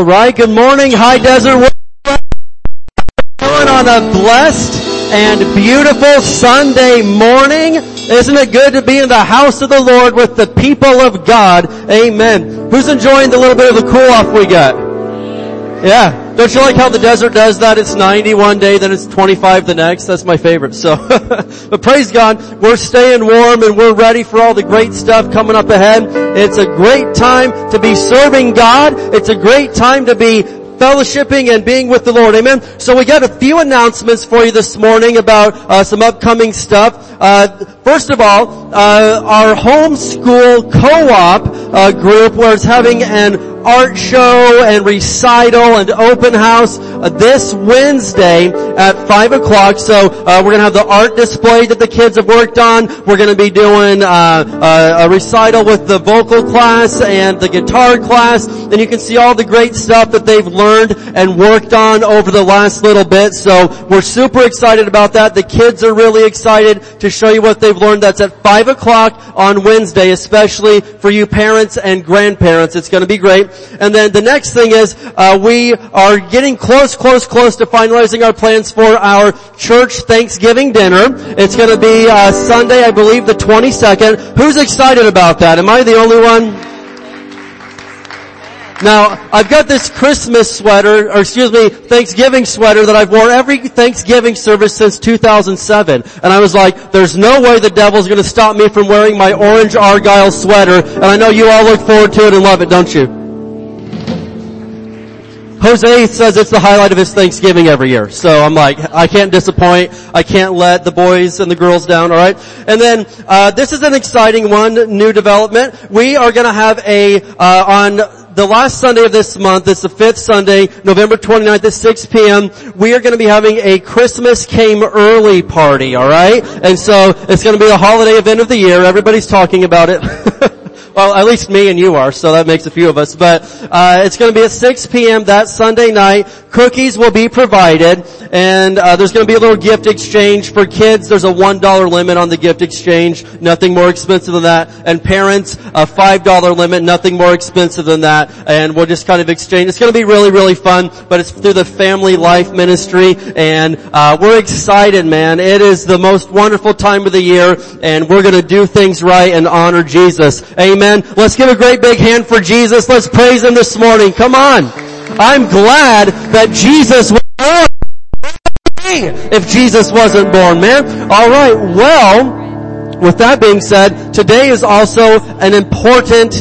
All right. Good morning, High Desert. World. On a blessed and beautiful Sunday morning. Isn't it good to be in the house of the Lord with the people of God? Amen. Who's enjoying the little bit of the cool off we got? Yeah. Don't you like how the desert does that? It's 90 one day, then it's 25 the next. That's my favorite. So, but praise God, we're staying warm and we're ready for all the great stuff coming up ahead. It's a great time to be serving God. It's a great time to be fellowshipping and being with the Lord. Amen. So we got a few announcements for you this morning about uh, some upcoming stuff. Uh, first of all, uh, our homeschool co-op uh, group, was having an art show and recital and open house uh, this Wednesday at 5 o'clock. So uh, we're going to have the art display that the kids have worked on. We're going to be doing uh, uh, a recital with the vocal class and the guitar class. And you can see all the great stuff that they've learned and worked on over the last little bit. So we're super excited about that. The kids are really excited to show you what they've learned. That's at 5 o'clock on Wednesday, especially for you parents and grandparents. It's going to be great. And then the next thing is, uh, we are getting close, close, close to finalizing our plans for our church Thanksgiving dinner. It's going to be uh, Sunday, I believe, the 22nd. Who's excited about that? Am I the only one? Now, I've got this Christmas sweater, or excuse me, Thanksgiving sweater that I've worn every Thanksgiving service since 2007. And I was like, there's no way the devil's gonna stop me from wearing my orange Argyle sweater. And I know you all look forward to it and love it, don't you? Jose says it's the highlight of his Thanksgiving every year. So I'm like, I can't disappoint. I can't let the boys and the girls down, alright? And then, uh, this is an exciting one, new development. We are gonna have a, uh, on the last Sunday of this month, it's the fifth Sunday, November 29th at 6 p.m., we are going to be having a Christmas Came Early party, alright? And so, it's going to be the holiday event of the year, everybody's talking about it. well, at least me and you are, so that makes a few of us. But uh, it's going to be at 6 p.m. that Sunday night. Cookies will be provided, and uh, there's going to be a little gift exchange for kids. There's a one dollar limit on the gift exchange, nothing more expensive than that. And parents, a five dollar limit, nothing more expensive than that. And we'll just kind of exchange. It's going to be really, really fun. But it's through the Family Life Ministry, and uh, we're excited, man. It is the most wonderful time of the year, and we're going to do things right and honor Jesus. Amen. Let's give a great big hand for Jesus. Let's praise Him this morning. Come on. I'm glad that Jesus was born. If Jesus wasn't born, man. Alright, well, with that being said, today is also an important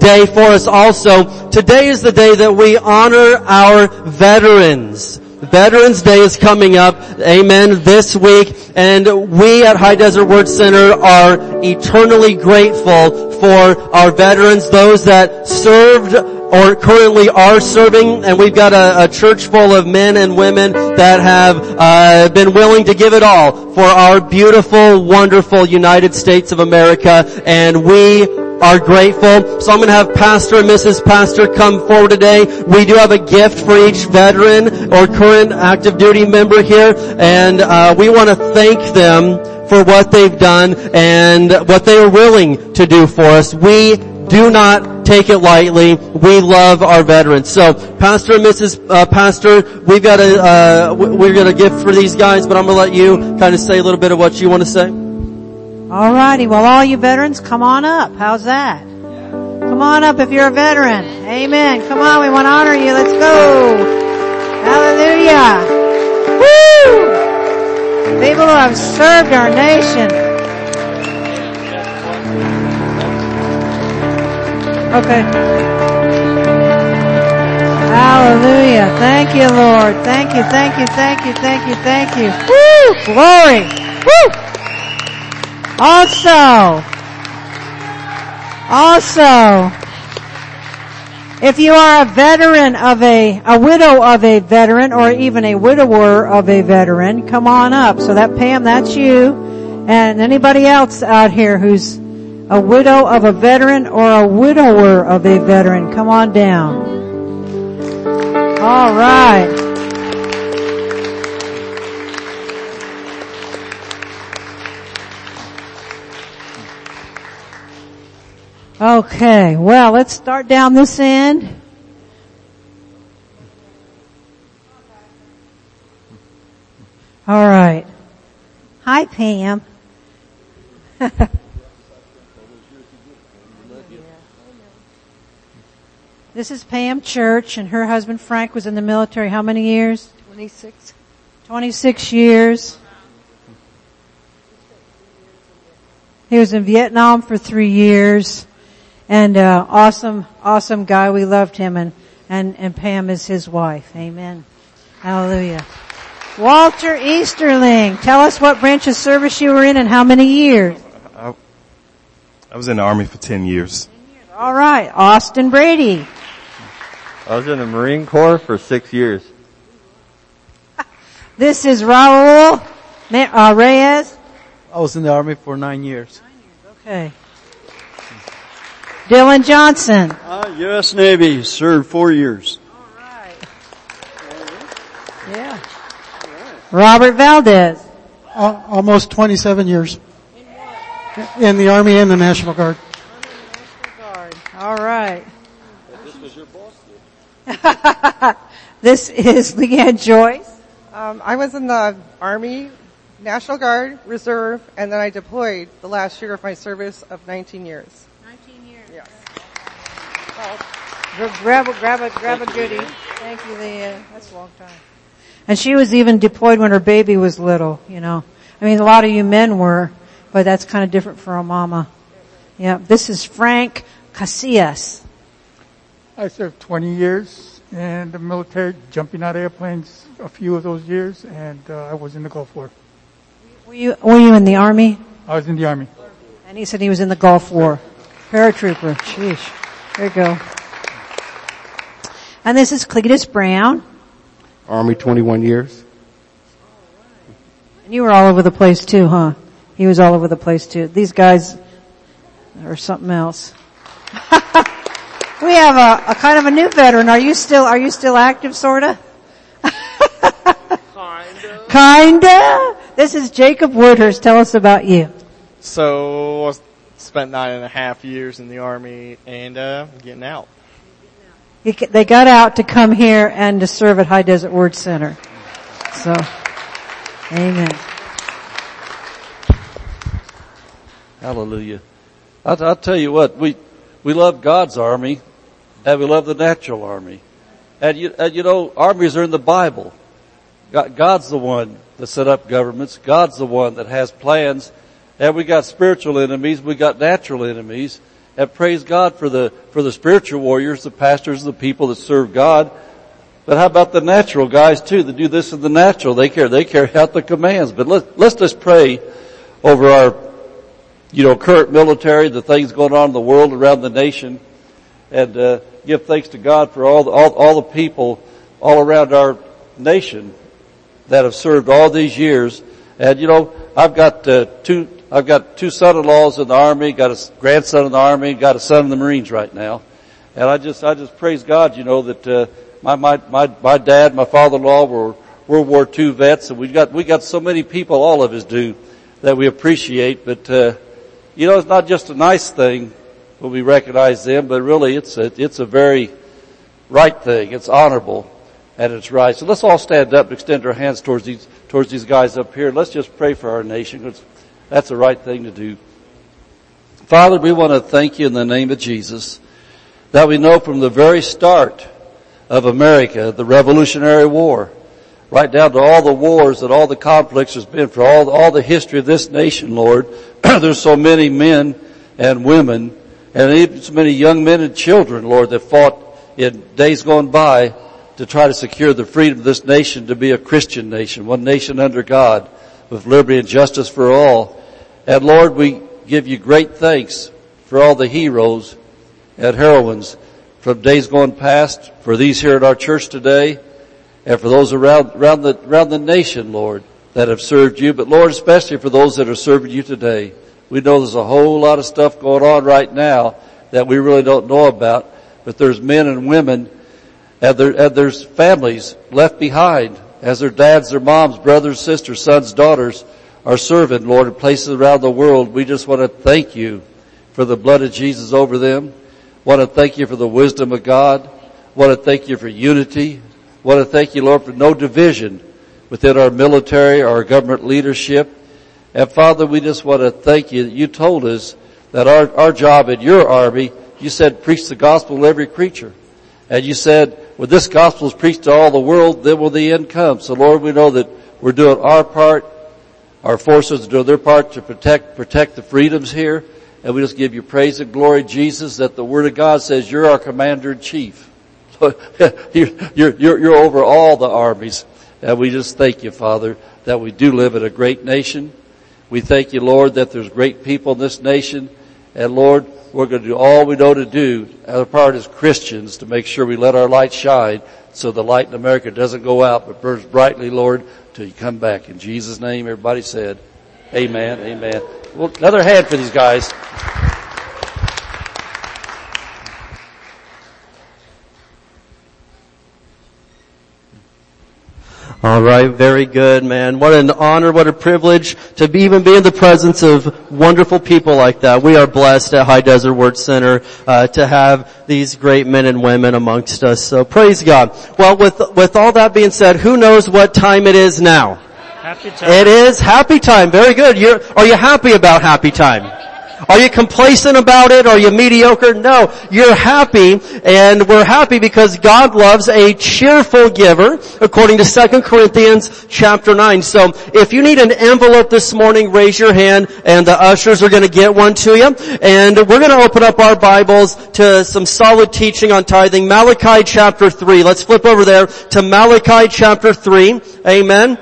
day for us also. Today is the day that we honor our veterans. Veterans Day is coming up, amen, this week, and we at High Desert Word Center are eternally grateful for our veterans, those that served or currently are serving, and we've got a, a church full of men and women that have uh, been willing to give it all for our beautiful, wonderful United States of America, and we are grateful. So I'm going to have Pastor and Mrs. Pastor come forward today. We do have a gift for each veteran or current active duty member here, and uh, we want to thank them for what they've done and what they are willing to do for us. We do not take it lightly. We love our veterans. So, Pastor and Mrs. Uh, Pastor, we've got a uh, we're got a gift for these guys, but I'm going to let you kind of say a little bit of what you want to say. Alrighty, well all you veterans, come on up. How's that? Come on up if you're a veteran. Amen. Come on, we want to honor you. Let's go. Hallelujah. Woo! People who have served our nation. Okay. Hallelujah. Thank you, Lord. Thank you, thank you, thank you, thank you, thank you. Woo! Glory. Woo! Also, also, if you are a veteran of a, a widow of a veteran or even a widower of a veteran, come on up. So that Pam, that's you. And anybody else out here who's a widow of a veteran or a widower of a veteran, come on down. All right. Okay, well, let's start down this end. All right. Hi, Pam. this is Pam Church, and her husband Frank was in the military how many years? 26. 26 years. He was in Vietnam for three years and uh, awesome, awesome guy. We loved him, and and and Pam is his wife. Amen. Hallelujah. Walter Easterling, tell us what branch of service you were in and how many years. I, I was in the army for 10 years. All right, Austin Brady. I was in the Marine Corps for six years. This is Raul uh, Reyes. I was in the army for nine years. Okay. Dylan Johnson. Uh, U.S. Navy, served four years. All right. Yeah. Robert Valdez. Uh, almost 27 years. In the Army and the National Guard. All right. This was your boss. this is Leanne Joyce. Um, I was in the Army, National Guard, Reserve, and then I deployed the last year of my service of 19 years. 19 Grab a, grab a, grab a goodie. Thank you, Leanne. That's a long time. And she was even deployed when her baby was little, you know. I mean, a lot of you men were, but that's kind of different for a mama. Yeah. This is Frank Casillas. I served 20 years in the military, jumping out of airplanes a few of those years, and uh, I was in the Gulf War. Were you, were you in the army? I was in the Army. And he said he was in the Gulf War. Paratrooper. Sheesh. There you go. And this is Cletus Brown. Army 21 years. And you were all over the place too, huh? He was all over the place too. These guys are something else. we have a, a, kind of a new veteran. Are you still, are you still active, sorta? Kinda. Kinda? This is Jacob Woodhurst. Tell us about you. So, I spent nine and a half years in the army and, uh, getting out. They got out to come here and to serve at High Desert Word Center. So, amen. Hallelujah. I'll, I'll, tell you what, we, we love God's army and we love the natural army. And you, and you know, armies are in the Bible. God, God's the one that set up governments. God's the one that has plans. And we got spiritual enemies, we got natural enemies. And praise God for the, for the spiritual warriors, the pastors, the people that serve God. But how about the natural guys too that do this in the natural? They care, they carry out the commands. But let, let's just pray over our, you know, current military, the things going on in the world around the nation, and uh, give thanks to God for all the, all, all the people all around our nation that have served all these years. And you know, I've got uh, two I've got two son-in-laws in the army, got a grandson in the army, got a son in the Marines right now. And I just, I just praise God, you know, that, uh, my, my, my, my dad, my father-in-law were World War II vets and we got, we got so many people, all of us do, that we appreciate, but, uh, you know, it's not just a nice thing when we recognize them, but really it's a, it's a very right thing. It's honorable and it's right. So let's all stand up and extend our hands towards these, towards these guys up here. Let's just pray for our nation because that's the right thing to do. Father, we want to thank you in the name of Jesus that we know from the very start of America, the Revolutionary War, right down to all the wars and all the conflicts there's been for all, all the history of this nation, Lord. there's so many men and women and even so many young men and children, Lord, that fought in days gone by to try to secure the freedom of this nation to be a Christian nation, one nation under God with liberty and justice for all. And Lord, we give you great thanks for all the heroes and heroines from days gone past, for these here at our church today, and for those around, around the, around the nation, Lord, that have served you, but Lord, especially for those that are serving you today. We know there's a whole lot of stuff going on right now that we really don't know about, but there's men and women and, there, and there's families left behind as their dads, their moms, brothers, sisters, sons, daughters are servant, Lord, in places around the world. We just want to thank you for the blood of Jesus over them. Want to thank you for the wisdom of God. Want to thank you for unity. Want to thank you, Lord, for no division within our military, our government leadership. And Father, we just want to thank you that you told us that our, our job in your army, you said preach the gospel to every creature. And you said, when this gospel is preached to all the world, then will the end come. So Lord, we know that we're doing our part our forces do their part to protect, protect the freedoms here. And we just give you praise and glory, Jesus, that the Word of God says you're our commander in chief. you're, you're, you're over all the armies. And we just thank you, Father, that we do live in a great nation. We thank you, Lord, that there's great people in this nation. And Lord, we're going to do all we know to do, our part as Christians, to make sure we let our light shine so the light in America doesn't go out but burns brightly, Lord, till you come back. In Jesus' name, everybody said, Amen, Amen. Well, another hand for these guys. All right, very good, man. What an honor, what a privilege to be, even be in the presence of wonderful people like that. We are blessed at High Desert Word Center uh, to have these great men and women amongst us. So praise God. Well, with with all that being said, who knows what time it is now? Happy time. It is happy time. Very good. You're, are you happy about happy time? Are you complacent about it? Are you mediocre? No. You're happy, and we're happy because God loves a cheerful giver, according to 2 Corinthians chapter 9. So, if you need an envelope this morning, raise your hand, and the ushers are gonna get one to you. And we're gonna open up our Bibles to some solid teaching on tithing. Malachi chapter 3. Let's flip over there to Malachi chapter 3. Amen.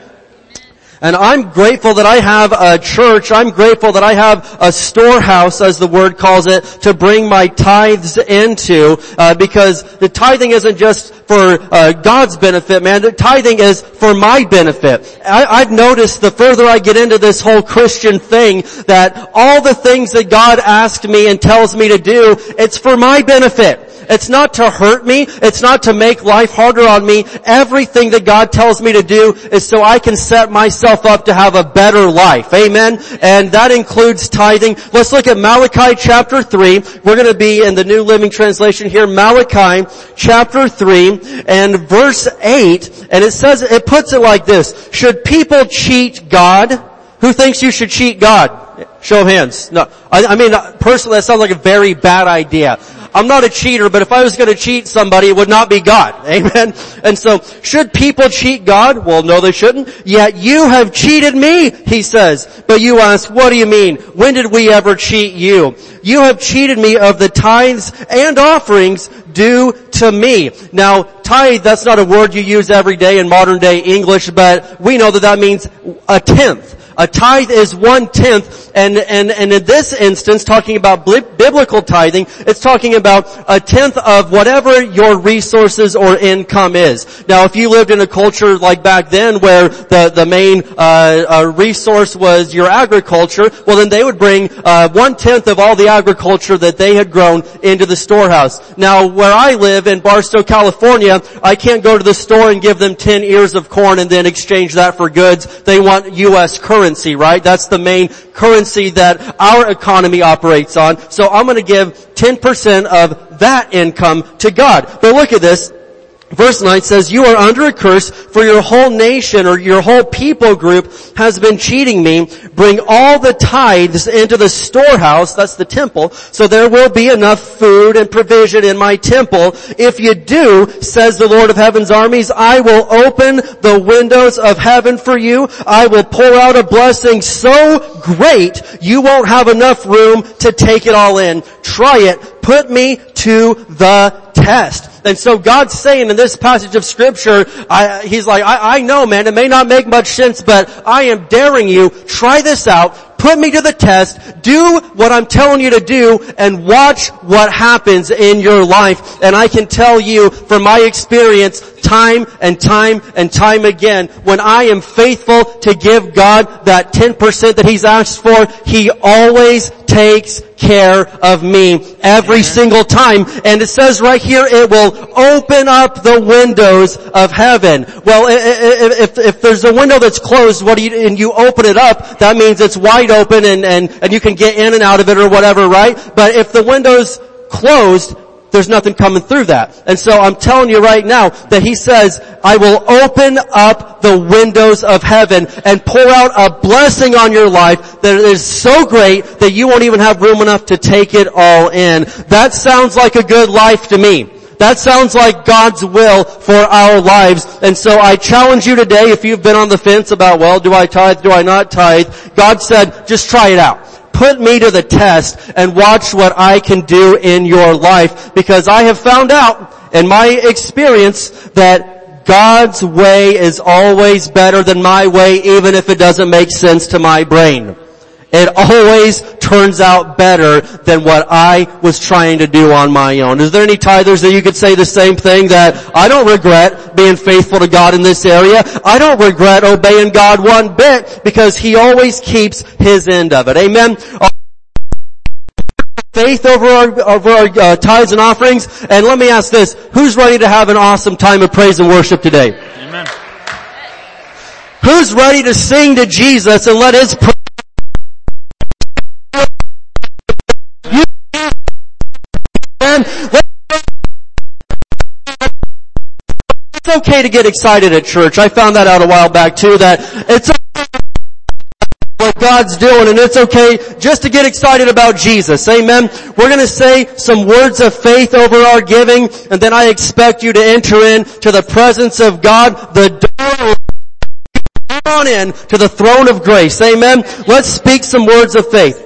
And I'm grateful that I have a church. I'm grateful that I have a storehouse, as the word calls it, to bring my tithes into, uh, because the tithing isn't just for uh, God's benefit, man. The tithing is for my benefit. I, I've noticed the further I get into this whole Christian thing, that all the things that God asked me and tells me to do, it's for my benefit. It's not to hurt me. It's not to make life harder on me. Everything that God tells me to do is so I can set myself up to have a better life. Amen. And that includes tithing. Let's look at Malachi chapter 3. We're going to be in the New Living Translation here. Malachi chapter 3 and verse 8. And it says, it puts it like this. Should people cheat God? Who thinks you should cheat God? Show of hands. No. I, I mean, personally, that sounds like a very bad idea. I'm not a cheater, but if I was going to cheat somebody, it would not be God. Amen. And so, should people cheat God? Well, no, they shouldn't. Yet you have cheated me, he says. But you ask, what do you mean? When did we ever cheat you? You have cheated me of the tithes and offerings due to me. Now, tithe, that's not a word you use every day in modern day English, but we know that that means a tenth. A tithe is one tenth, and, and, and in this instance, talking about biblical tithing, it's talking about a tenth of whatever your resources or income is. Now, if you lived in a culture like back then where the, the main uh, uh, resource was your agriculture, well then they would bring uh, one tenth of all the agriculture that they had grown into the storehouse. Now, where I live in Barstow, California, I can't go to the store and give them 10 ears of corn and then exchange that for goods. They want U.S. currency currency, right? That's the main currency that our economy operates on. So I'm going to give 10% of that income to God. But look at this. Verse 9 says, you are under a curse for your whole nation or your whole people group has been cheating me. Bring all the tithes into the storehouse, that's the temple, so there will be enough food and provision in my temple. If you do, says the Lord of heaven's armies, I will open the windows of heaven for you. I will pour out a blessing so great you won't have enough room to take it all in. Try it. Put me to the test. And so God's saying in this passage of scripture, I, He's like, I, I know man, it may not make much sense, but I am daring you, try this out, put me to the test, do what I'm telling you to do, and watch what happens in your life. And I can tell you from my experience, time and time and time again, when I am faithful to give God that 10% that He's asked for, He always takes care of me every single time. And it says right here, it will open up the windows of heaven. Well, if, if there's a window that's closed, what do you, and you open it up, that means it's wide open and, and, and you can get in and out of it or whatever, right? But if the window's closed, there's nothing coming through that. And so I'm telling you right now that he says, I will open up the windows of heaven and pour out a blessing on your life that is so great that you won't even have room enough to take it all in. That sounds like a good life to me. That sounds like God's will for our lives. And so I challenge you today, if you've been on the fence about, well, do I tithe, do I not tithe? God said, just try it out put me to the test and watch what I can do in your life because I have found out in my experience that God's way is always better than my way even if it doesn't make sense to my brain. It always turns out better than what I was trying to do on my own. Is there any tithers that you could say the same thing that I don't regret being faithful to God in this area? I don't regret obeying God one bit because He always keeps His end of it. Amen? Faith over our, over our uh, tithes and offerings. And let me ask this, who's ready to have an awesome time of praise and worship today? Amen. Who's ready to sing to Jesus and let His praise It's okay to get excited at church. I found that out a while back too, that it's what God's doing and it's okay just to get excited about Jesus. Amen. We're going to say some words of faith over our giving and then I expect you to enter in to the presence of God, the door on in to the throne of grace. Amen. Let's speak some words of faith.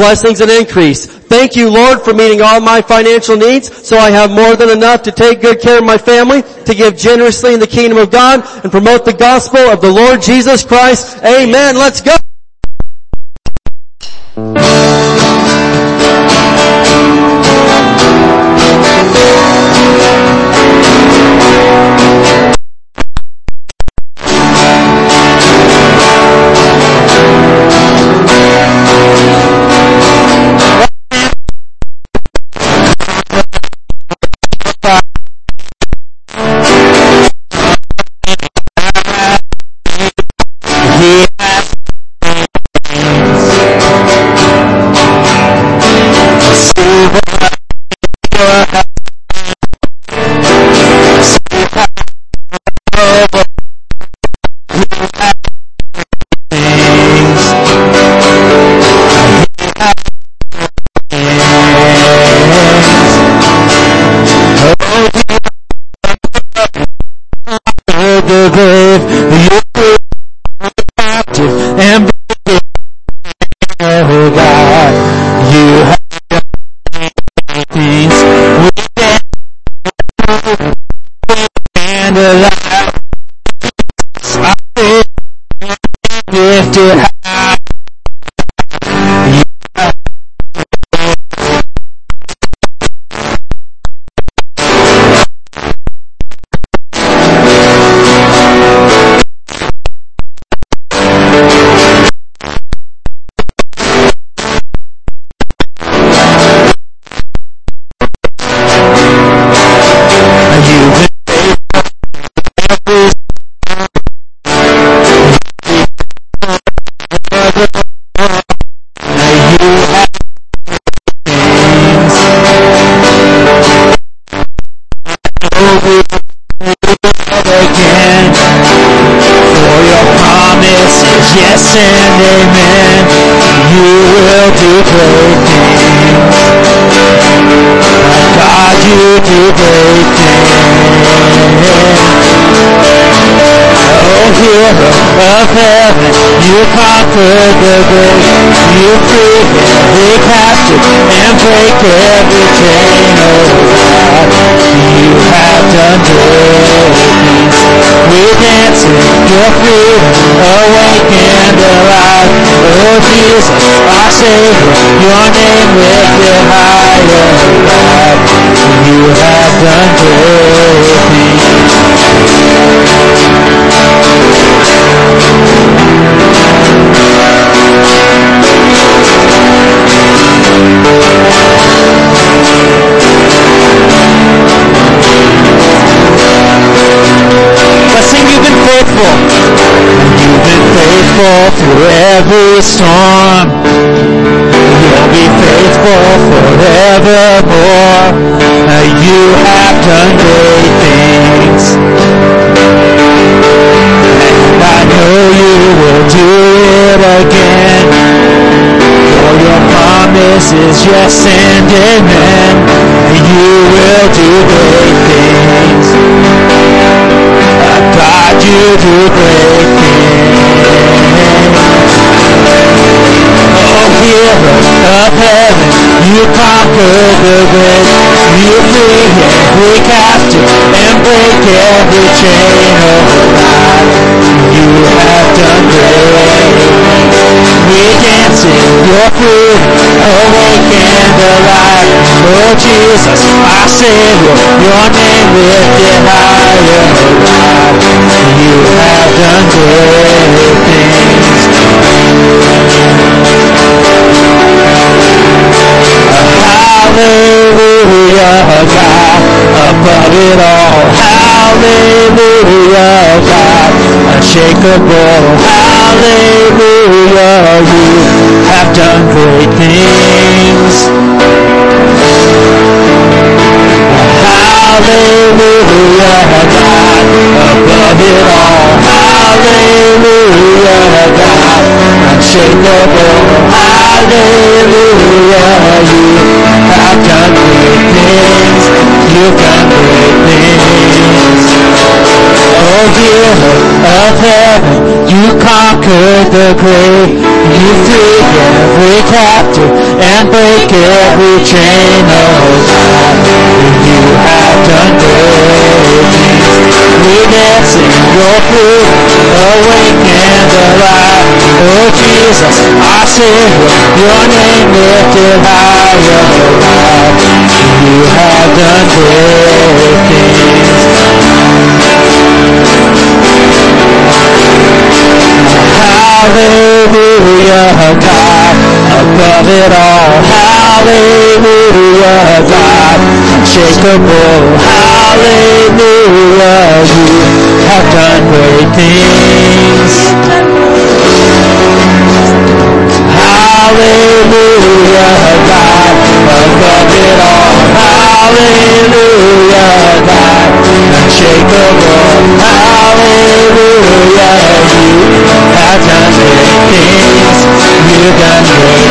blessings and increase. Thank you, Lord, for meeting all my financial needs so I have more than enough to take good care of my family, to give generously in the kingdom of God, and promote the gospel of the Lord Jesus Christ. Amen. Let's go. The grave. You captive and oh God, you have things we can't and alive. I feel lifted grave. You free every captive and break every chain. Oh, God, you have done great things. We dance in your freedom, awake and alive. Oh, Jesus, our Savior, your name lifted high. Oh, God, you have done great through every storm. You'll be faithful forevermore. You have done great things. And I know you will do it again. For your promise is yes and amen. You will do great things. God, you do great things. Heaven, you conquered the grave. You free him, every captive and break every chain. Oh, God, you have done great things. We dance in your freedom, awake and alive. Oh, Jesus, our Savior, your name lifted higher. You have done great Hallelujah, God, above it all. Hallelujah, God, unshakable. Hallelujah, you have done great things. Hallelujah, God, above it all. Hallelujah, God, unshakable. Hallelujah, you have done great things. You've done great things. Oh, dear of heaven, you conquered the grave. You free every captive and break every chain. Oh, God, you have done great dance in your fruit, awake and alive. Oh, Jesus, I Savior, your name lifted. Oh, God, you have done great things. Hallelujah, God, above it all. Hallelujah, God, unshakable. Hallelujah, you have done great things. Hallelujah, God, above it all. Hallelujah, God, unshakable. Hallelujah, you have done great things. You've done great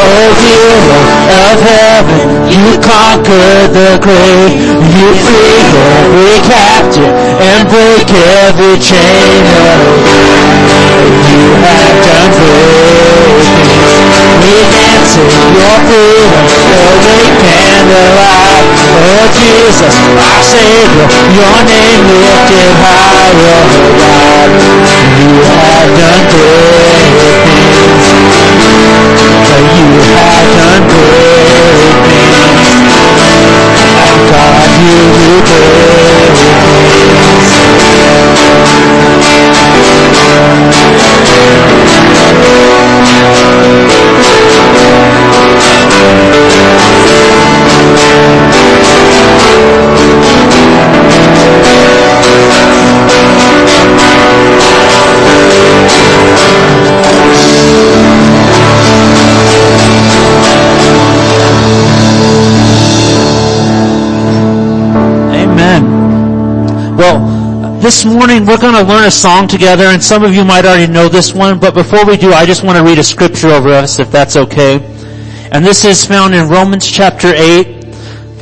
Oh, hero of heaven, You conquered the grave. You free every captive and break every chain. You have done great things. We dance in your freedom, awake and alive. Oh Jesus, our Savior, your name lifted high, oh God. You have done great things. You have done you. great this morning we're going to learn a song together and some of you might already know this one, but before we do, I just want to read a scripture over us if that's okay. And this is found in Romans chapter 8,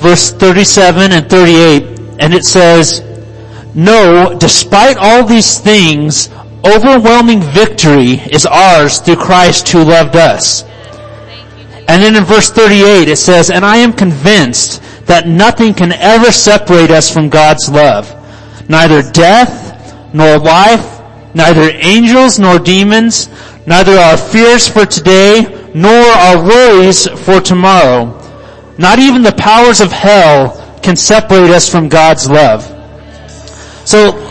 verse 37 and 38, and it says, No, despite all these things, overwhelming victory is ours through Christ who loved us. And then in verse 38 it says, And I am convinced that nothing can ever separate us from God's love. Neither death, nor life, neither angels nor demons, neither our fears for today, nor our worries for tomorrow. Not even the powers of hell can separate us from God's love. So,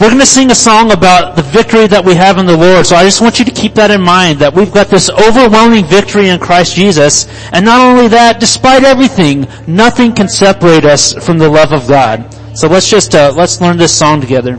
we're going to sing a song about the victory that we have in the Lord. So I just want you to keep that in mind, that we've got this overwhelming victory in Christ Jesus. And not only that, despite everything, nothing can separate us from the love of God. So let's just, uh, let's learn this song together.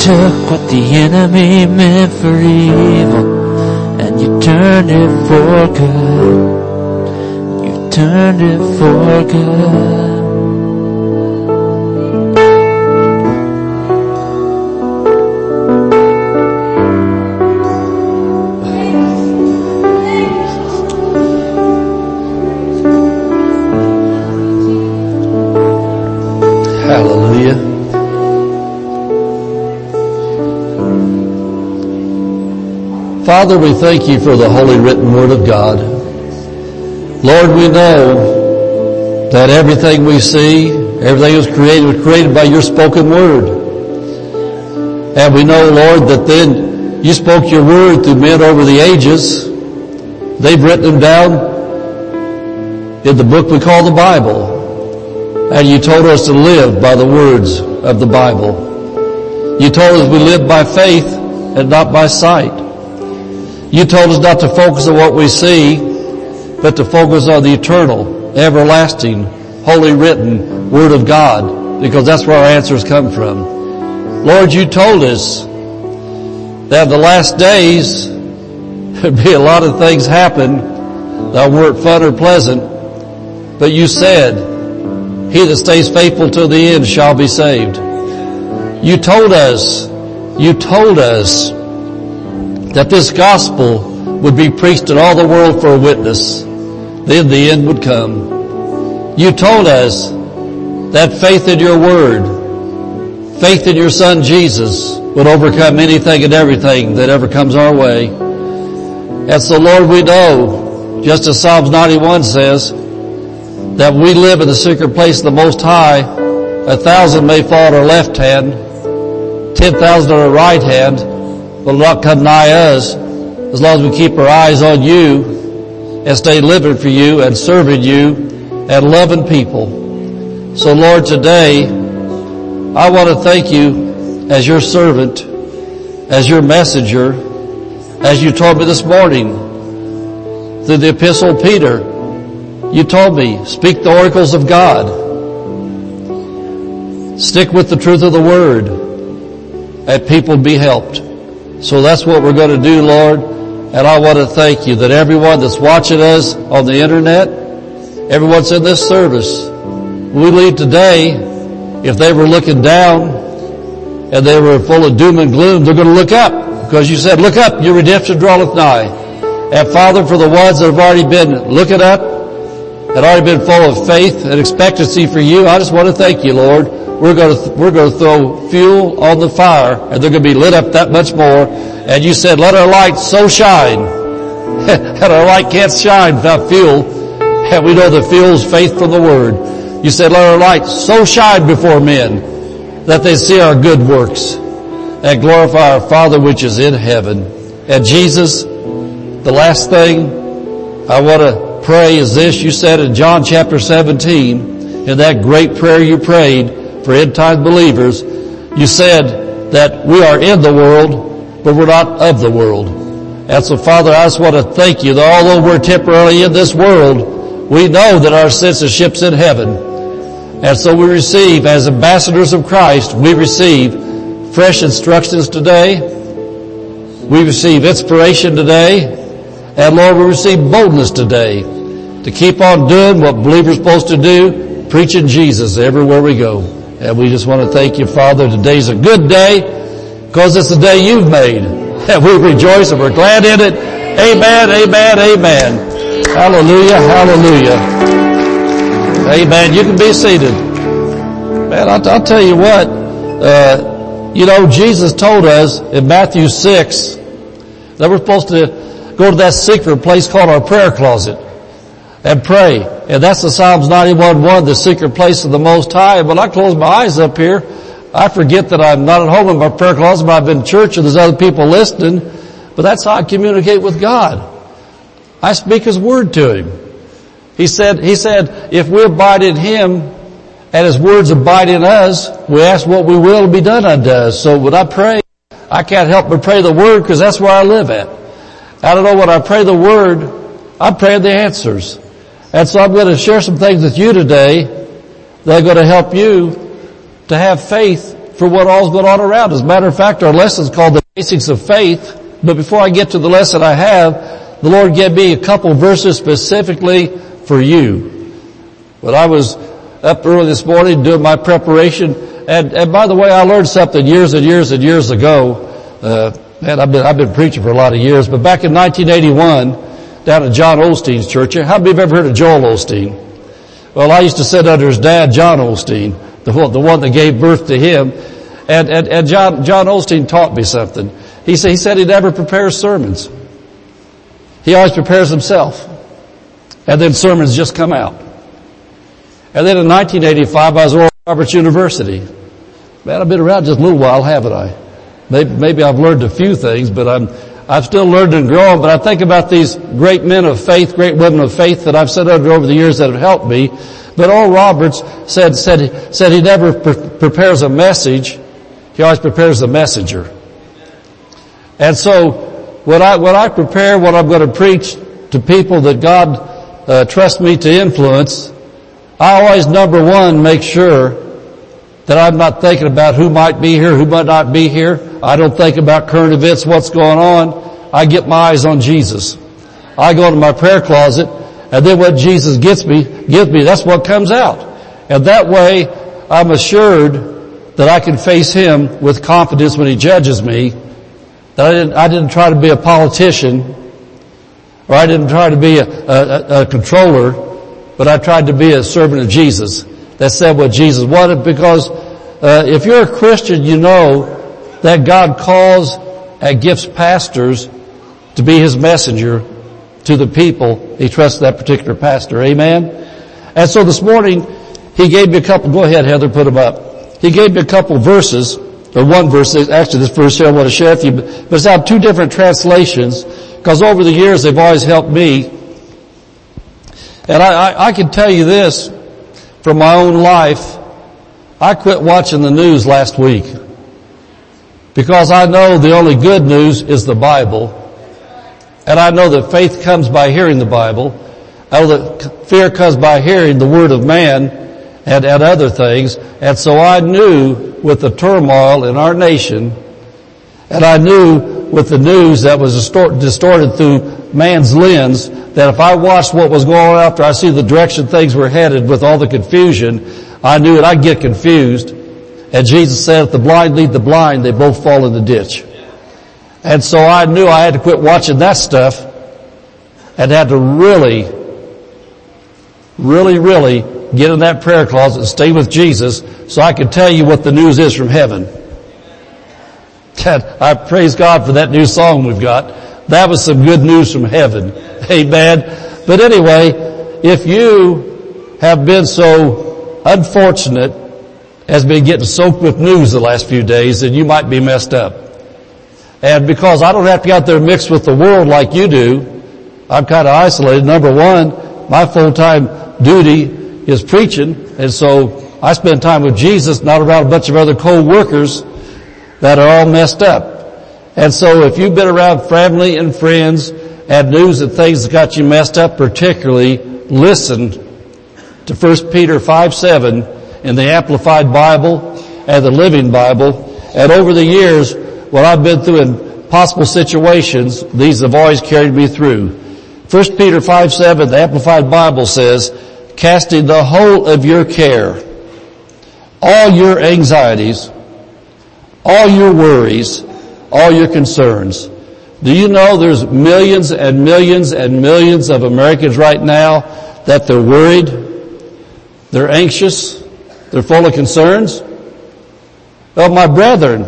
Took what the enemy meant for evil and you turned it for good. You turned it for good. Hallelujah. Father, we thank you for the holy written word of God. Lord, we know that everything we see, everything was created was created by your spoken word. And we know, Lord, that then you spoke your word through men over the ages. They've written them down in the book we call the Bible. And you told us to live by the words of the Bible. You told us we live by faith and not by sight. You told us not to focus on what we see, but to focus on the eternal, everlasting, holy written Word of God, because that's where our answers come from. Lord, you told us that the last days, there'd be a lot of things happen that weren't fun or pleasant, but you said, he that stays faithful to the end shall be saved. You told us, you told us that this gospel would be preached in all the world for a witness. Then the end would come. You told us that faith in your word, faith in your son Jesus would overcome anything and everything that ever comes our way. And the Lord, we know, just as Psalms 91 says, that we live in the secret place of the Most High. A thousand may fall at our left hand, ten thousand at our right hand, will not come nigh us as long as we keep our eyes on you and stay living for you and serving you and loving people. So Lord, today, I want to thank you as your servant, as your messenger, as you told me this morning through the epistle of Peter. You told me, speak the oracles of God. Stick with the truth of the word and people be helped. So that's what we're going to do, Lord. And I want to thank you that everyone that's watching us on the internet, everyone's in this service, we leave today, if they were looking down and they were full of doom and gloom, they're going to look up because you said, look up, your redemption draweth nigh. And Father, for the ones that have already been looking up and already been full of faith and expectancy for you, I just want to thank you, Lord. We're going to, we're going to throw fuel on the fire and they're going to be lit up that much more. And you said, let our light so shine. and our light can't shine without fuel. And we know the fuel's faith from the word. You said, let our light so shine before men that they see our good works and glorify our Father which is in heaven. And Jesus, the last thing I want to pray is this. You said in John chapter 17, in that great prayer you prayed for end time believers, you said that we are in the world, but we're not of the world. And so Father, I just want to thank you that although we're temporarily in this world, we know that our citizenship's in heaven. And so we receive, as ambassadors of Christ, we receive fresh instructions today. We receive inspiration today. And Lord, we receive boldness today to keep on doing what believers are supposed to do, preaching Jesus everywhere we go. And we just want to thank you, Father. Today's a good day because it's the day you've made. And we rejoice and we're glad in it. Amen, amen, amen. Hallelujah, hallelujah. Amen. You can be seated. Man, I'll, I'll tell you what, uh, you know, Jesus told us in Matthew 6 that we're supposed to go to that secret place called our prayer closet and pray. And that's the Psalms 91.1, the secret place of the Most High. When I close my eyes up here, I forget that I'm not at home in my prayer closet, but I've been in church and there's other people listening. But that's how I communicate with God. I speak His Word to Him. He said, He said, if we abide in Him and His words abide in us, we ask what we will be done unto us. So when I pray, I can't help but pray the Word because that's where I live at. I don't know when I pray the Word, I'm praying the answers. And so I'm going to share some things with you today that are going to help you to have faith for what all's going on around. As a matter of fact, our lesson is called the basics of faith. But before I get to the lesson I have, the Lord gave me a couple verses specifically for you. When I was up early this morning doing my preparation, and, and by the way, I learned something years and years and years ago. Uh, man, I've been, I've been preaching for a lot of years, but back in 1981, down at John Osteen's church, how many of you ever heard of Joel Osteen? Well, I used to sit under his dad, John Osteen, the one, the one that gave birth to him. And, and, and John, John Osteen taught me something. He said, he said he never prepares sermons. He always prepares himself. And then sermons just come out. And then in 1985, I was at Roberts University. Man, I've been around just a little while, haven't I? Maybe, maybe I've learned a few things, but I'm, I've still learned and grown, but I think about these great men of faith, great women of faith that I've sat under over the years that have helped me. But Oral Roberts said, said, said he never pre- prepares a message, he always prepares the messenger. And so, when I, when I prepare what I'm going to preach to people that God uh, trusts me to influence, I always, number one, make sure that I'm not thinking about who might be here, who might not be here. I don't think about current events, what's going on. I get my eyes on Jesus. I go to my prayer closet, and then what Jesus gets me, gives me, that's what comes out. And that way, I'm assured that I can face Him with confidence when He judges me. That I didn't, I didn't try to be a politician, or I didn't try to be a, a, a controller, but I tried to be a servant of Jesus that said what Jesus wanted because uh, if you're a Christian, you know that God calls and gifts pastors to be His messenger to the people. He trusts that particular pastor. Amen? And so this morning, He gave me a couple, go ahead Heather, put them up. He gave me a couple verses, or one verse, actually this verse here I want to share with you, but it's out two different translations because over the years they've always helped me. And I, I, I can tell you this from my own life. I quit watching the news last week because I know the only good news is the Bible. And I know that faith comes by hearing the Bible. I know that fear comes by hearing the word of man and, and other things. And so I knew with the turmoil in our nation, and I knew with the news that was distorted through man's lens, that if I watched what was going on after I see the direction things were headed with all the confusion, I knew that I'd get confused. And Jesus said, if the blind lead the blind, they both fall in the ditch. And so I knew I had to quit watching that stuff and had to really, really, really get in that prayer closet and stay with Jesus so I could tell you what the news is from heaven. God, I praise God for that new song we've got. That was some good news from heaven. Amen. But anyway, if you have been so unfortunate as been getting soaked with news the last few days, then you might be messed up. And because I don't have to get out there mixed with the world like you do, I'm kind of isolated. Number one, my full-time duty is preaching, and so I spend time with Jesus, not around a bunch of other co-workers that are all messed up. And so if you've been around family and friends and news and things that got you messed up, particularly listen to 1 Peter 5, 7 in the Amplified Bible and the Living Bible. And over the years, what I've been through in possible situations, these have always carried me through. 1 Peter 5, 7, the Amplified Bible says, casting the whole of your care, all your anxieties, all your worries, all your concerns. Do you know there's millions and millions and millions of Americans right now that they're worried, they're anxious, they're full of concerns? Well, my brethren,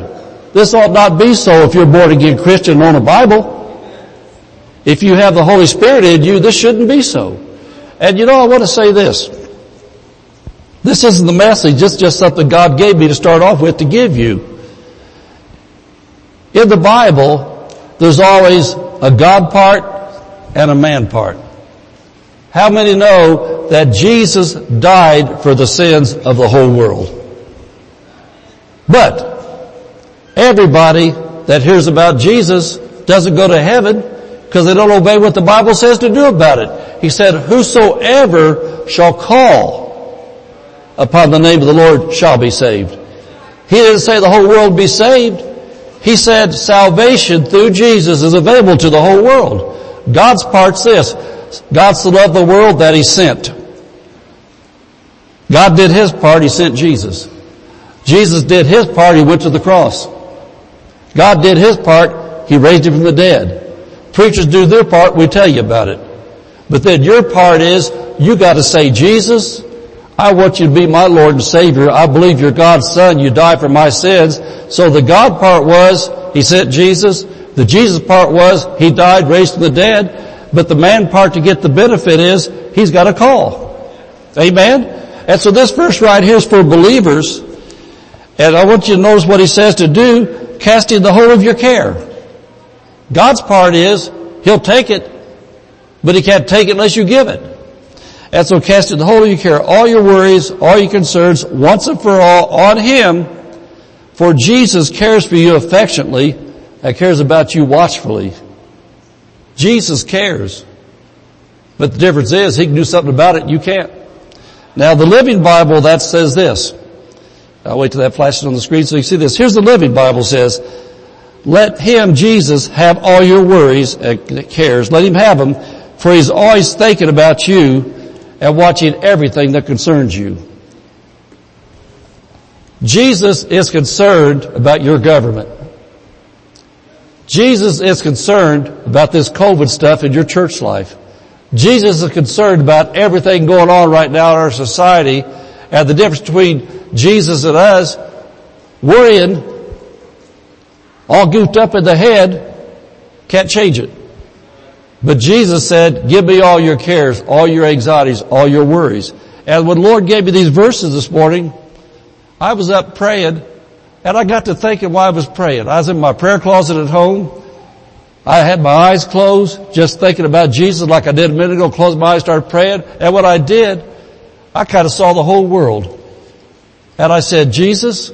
this ought not be so if you're born again Christian own a Bible. If you have the Holy Spirit in you, this shouldn't be so. And you know, I want to say this. This isn't the message, it's just something God gave me to start off with to give you. In the Bible, there's always a God part and a man part. How many know that Jesus died for the sins of the whole world? But everybody that hears about Jesus doesn't go to heaven because they don't obey what the Bible says to do about it. He said, whosoever shall call upon the name of the Lord shall be saved. He didn't say the whole world be saved. He said salvation through Jesus is available to the whole world. God's part's this. God so loved the world that He sent. God did His part, He sent Jesus. Jesus did His part, He went to the cross. God did His part, He raised Him from the dead. Preachers do their part, we tell you about it. But then your part is, you gotta say, Jesus, I want you to be my Lord and Savior. I believe you're God's Son. You died for my sins. So the God part was, He sent Jesus. The Jesus part was, He died, raised from the dead. But the man part to get the benefit is, He's got a call. Amen? And so this verse right here is for believers. And I want you to notice what He says to do, casting the whole of your care. God's part is, He'll take it, but He can't take it unless you give it. And so cast it the whole of your care, all your worries, all your concerns, once and for all on Him, for Jesus cares for you affectionately and cares about you watchfully. Jesus cares. But the difference is, He can do something about it, you can't. Now the Living Bible, that says this. I'll wait till that flashes on the screen so you see this. Here's the Living Bible says, let Him, Jesus, have all your worries and cares. Let Him have them, for He's always thinking about you and watching everything that concerns you. Jesus is concerned about your government. Jesus is concerned about this COVID stuff in your church life. Jesus is concerned about everything going on right now in our society and the difference between Jesus and us worrying, all goofed up in the head, can't change it. But Jesus said, give me all your cares, all your anxieties, all your worries. And when Lord gave me these verses this morning, I was up praying and I got to thinking while I was praying. I was in my prayer closet at home. I had my eyes closed, just thinking about Jesus like I did a minute ago, closed my eyes, started praying. And what I did, I kind of saw the whole world. And I said, Jesus,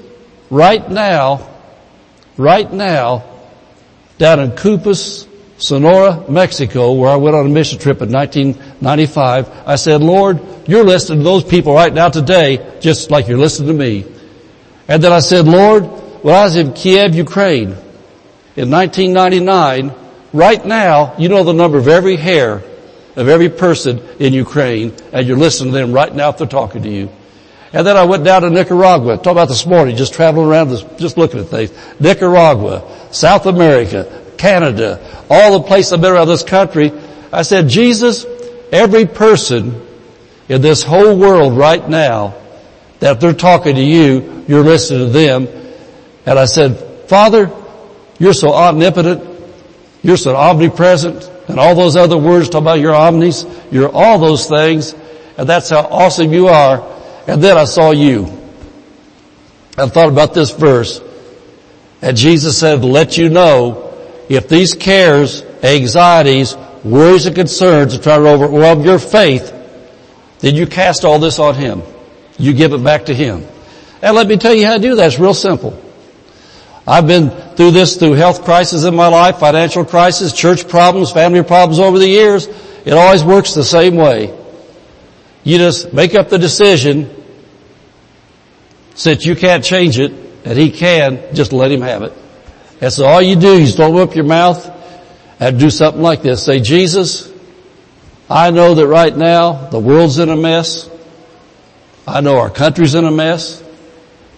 right now, right now, down in Cupos, Sonora, Mexico, where I went on a mission trip in 1995, I said, Lord, you're listening to those people right now today, just like you're listening to me. And then I said, Lord, when I was in Kiev, Ukraine, in 1999, right now, you know the number of every hair of every person in Ukraine, and you're listening to them right now if they're talking to you. And then I went down to Nicaragua, talk about this morning, just traveling around, just looking at things. Nicaragua, South America, Canada, all the places I've been around this country. I said, Jesus, every person in this whole world right now, that if they're talking to you, you're listening to them. And I said, Father, you're so omnipotent, you're so omnipresent, and all those other words talk about your omnis, you're all those things, and that's how awesome you are. And then I saw you. I thought about this verse, and Jesus said, let you know if these cares, anxieties, worries and concerns are trying to overwhelm your faith, then you cast all this on Him. You give it back to Him. And let me tell you how to do that. It's real simple. I've been through this through health crisis in my life, financial crisis, church problems, family problems over the years. It always works the same way. You just make up the decision, since you can't change it, and He can, just let Him have it. And so all you do is don't open up your mouth and do something like this. Say, Jesus, I know that right now the world's in a mess. I know our country's in a mess.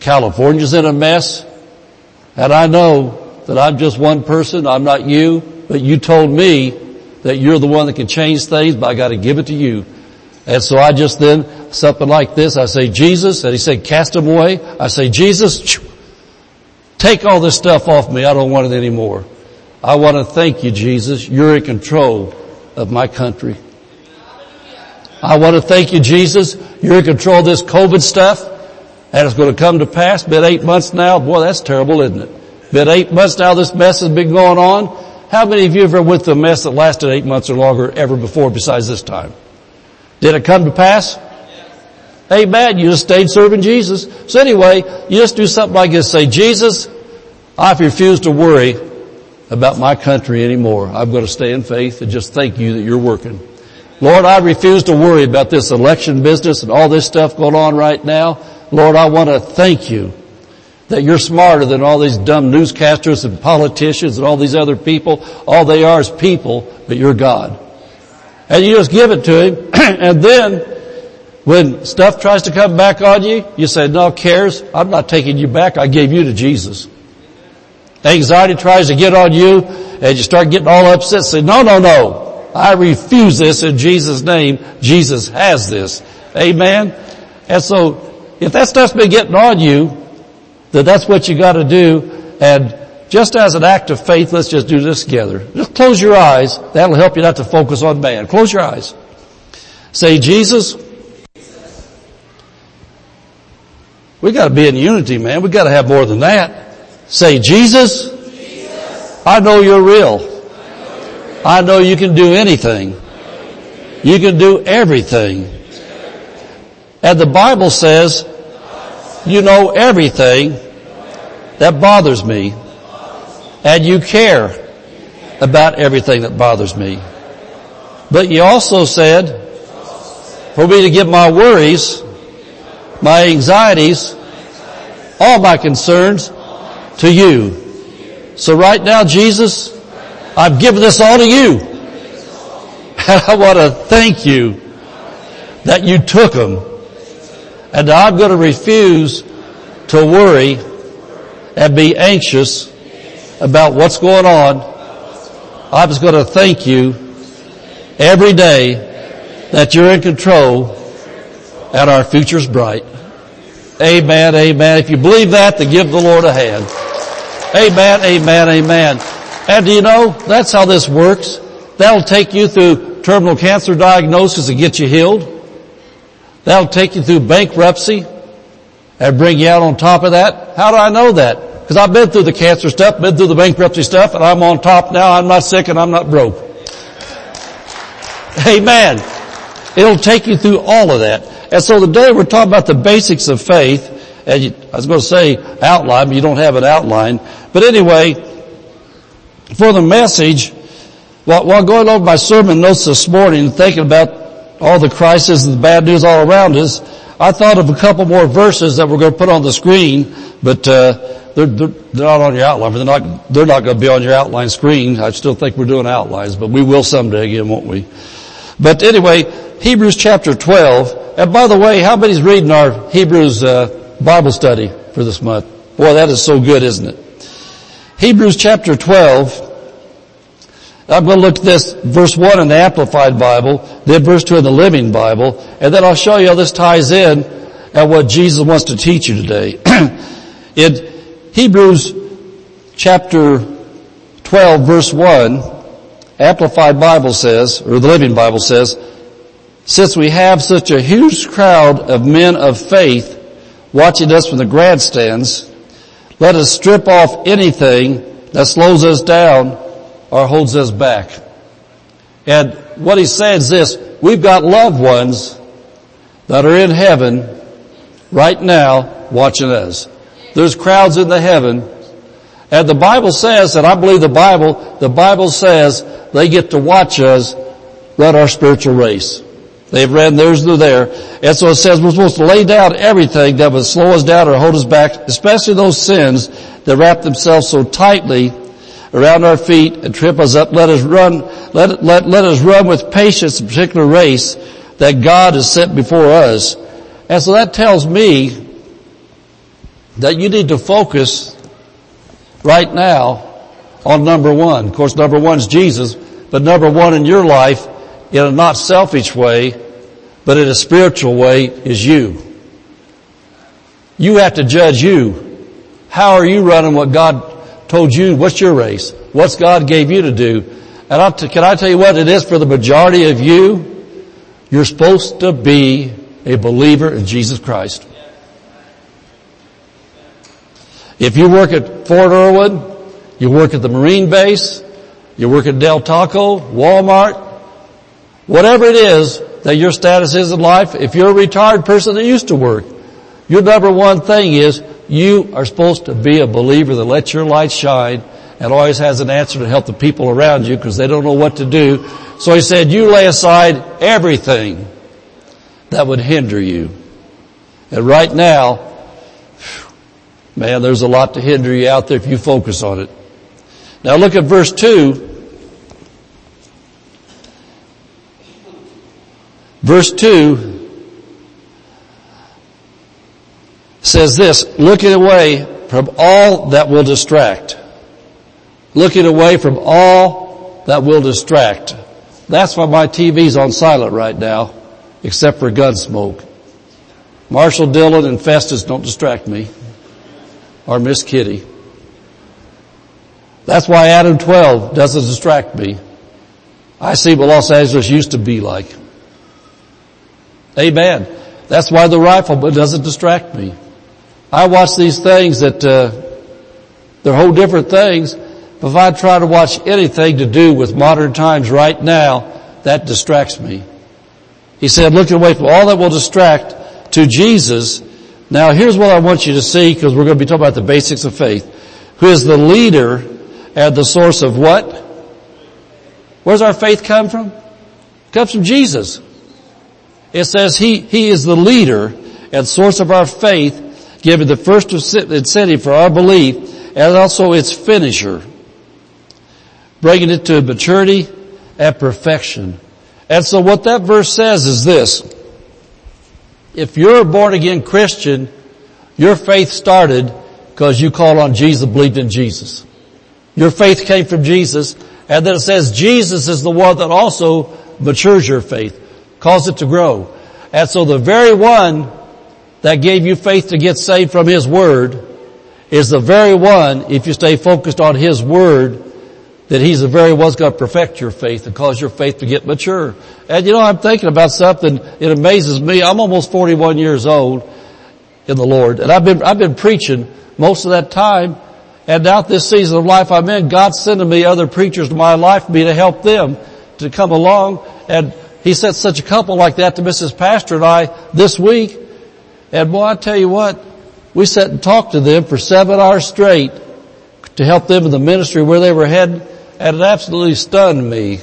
California's in a mess. And I know that I'm just one person. I'm not you, but you told me that you're the one that can change things, but I gotta give it to you. And so I just then, something like this, I say, Jesus, and he said, cast them away. I say, Jesus, Take all this stuff off me. I don't want it anymore. I want to thank you, Jesus. You're in control of my country. I want to thank you, Jesus. You're in control of this COVID stuff. And it's going to come to pass. Been eight months now. Boy, that's terrible, isn't it? Been eight months now this mess has been going on. How many of you ever went through a mess that lasted eight months or longer ever before besides this time? Did it come to pass? Amen. You just stayed serving Jesus. So anyway, you just do something like this. Say, Jesus, I refuse to worry about my country anymore. I'm going to stay in faith and just thank you that you're working. Lord, I refuse to worry about this election business and all this stuff going on right now. Lord, I want to thank you that you're smarter than all these dumb newscasters and politicians and all these other people. All they are is people, but you're God. And you just give it to him. and then when stuff tries to come back on you, you say, no cares. I'm not taking you back. I gave you to Jesus. Anxiety tries to get on you and you start getting all upset. Say, no, no, no. I refuse this in Jesus' name. Jesus has this. Amen. And so if that stuff's been getting on you, then that's what you gotta do. And just as an act of faith, let's just do this together. Just close your eyes. That'll help you not to focus on man. Close your eyes. Say, Jesus, we gotta be in unity, man. We gotta have more than that. Say, Jesus, I know you're real. I know you can do anything. You can do everything. And the Bible says, you know everything that bothers me. And you care about everything that bothers me. But you also said, for me to give my worries, my anxieties, all my concerns to you. So right now, Jesus, I've given this all to you. And I want to thank you that you took them. And I'm going to refuse to worry and be anxious about what's going on. I'm just going to thank you every day that you're in control and our future's bright. Amen, amen. If you believe that, then give the Lord a hand. Amen, amen, amen. And do you know, that's how this works. That'll take you through terminal cancer diagnosis and get you healed. That'll take you through bankruptcy and bring you out on top of that. How do I know that? Because I've been through the cancer stuff, been through the bankruptcy stuff, and I'm on top now. I'm not sick and I'm not broke. Amen. It'll take you through all of that. And so today we're talking about the basics of faith. And I was going to say outline, but you don't have an outline. But anyway, for the message, while, while going over my sermon notes this morning, and thinking about all the crisis and the bad news all around us, I thought of a couple more verses that we're going to put on the screen, but uh, they're, they're, they're not on your outline. They're not they're not going to be on your outline screen. I still think we're doing outlines, but we will someday again, won't we? But anyway, Hebrews chapter 12. And by the way, how many's reading our Hebrews uh, Bible study for this month? Boy, that is so good, isn't it? Hebrews chapter 12. I'm going to look at this verse 1 in the Amplified Bible, then verse 2 in the Living Bible, and then I'll show you how this ties in and what Jesus wants to teach you today. in Hebrews chapter 12 verse 1, Amplified Bible says, or the Living Bible says, since we have such a huge crowd of men of faith watching us from the grandstands, let us strip off anything that slows us down or holds us back. And what he says is this, we've got loved ones that are in heaven right now watching us. There's crowds in the heaven and the Bible says, and I believe the Bible, the Bible says they get to watch us run our spiritual race. They've ran theirs through there. And so it says we're supposed to lay down everything that would slow us down or hold us back, especially those sins that wrap themselves so tightly around our feet and trip us up. Let us run, let, let, let us run with patience a particular race that God has set before us. And so that tells me that you need to focus right now on number one. Of course, number one is Jesus, but number one in your life in a not selfish way, but in a spiritual way is you. You have to judge you. How are you running what God told you? What's your race? What's God gave you to do? And t- can I tell you what it is for the majority of you? You're supposed to be a believer in Jesus Christ. If you work at Fort Irwin, you work at the Marine base, you work at Del Taco, Walmart, whatever it is that your status is in life, if you're a retired person that used to work, your number one thing is you are supposed to be a believer that lets your light shine and always has an answer to help the people around you because they don't know what to do. So he said, you lay aside everything that would hinder you. And right now, man, there's a lot to hinder you out there if you focus on it. Now look at verse 2. Verse 2 says this, looking away from all that will distract. Looking away from all that will distract. That's why my TV's on silent right now, except for Gunsmoke. Marshal Dillon and Festus don't distract me. Or Miss Kitty. That's why Adam 12 doesn't distract me. I see what Los Angeles used to be like. Amen. That's why the rifle doesn't distract me. I watch these things that uh, they're whole different things. But if I try to watch anything to do with modern times right now, that distracts me. He said, looking away from all that will distract to Jesus. Now here's what I want you to see because we're going to be talking about the basics of faith. Who is the leader and the source of what? Where's our faith come from? It comes from Jesus. It says he, he is the leader and source of our faith given the first incentive for our belief and also its finisher, bringing it to maturity and perfection. And so what that verse says is this. If you're a born again Christian, your faith started because you called on Jesus, believed in Jesus. Your faith came from Jesus, and then it says Jesus is the one that also matures your faith, causes it to grow. And so the very one that gave you faith to get saved from His Word is the very one, if you stay focused on His Word, that He's the very one's going to perfect your faith and cause your faith to get mature. And you know, I'm thinking about something, it amazes me. I'm almost 41 years old in the Lord, and I've been, I've been preaching most of that time, and now this season of life I'm in, God's sending me other preachers to my life, me to help them to come along, and He sent such a couple like that to Mrs. Pastor and I this week, and boy, I tell you what, we sat and talked to them for seven hours straight to help them in the ministry where they were heading, and it absolutely stunned me.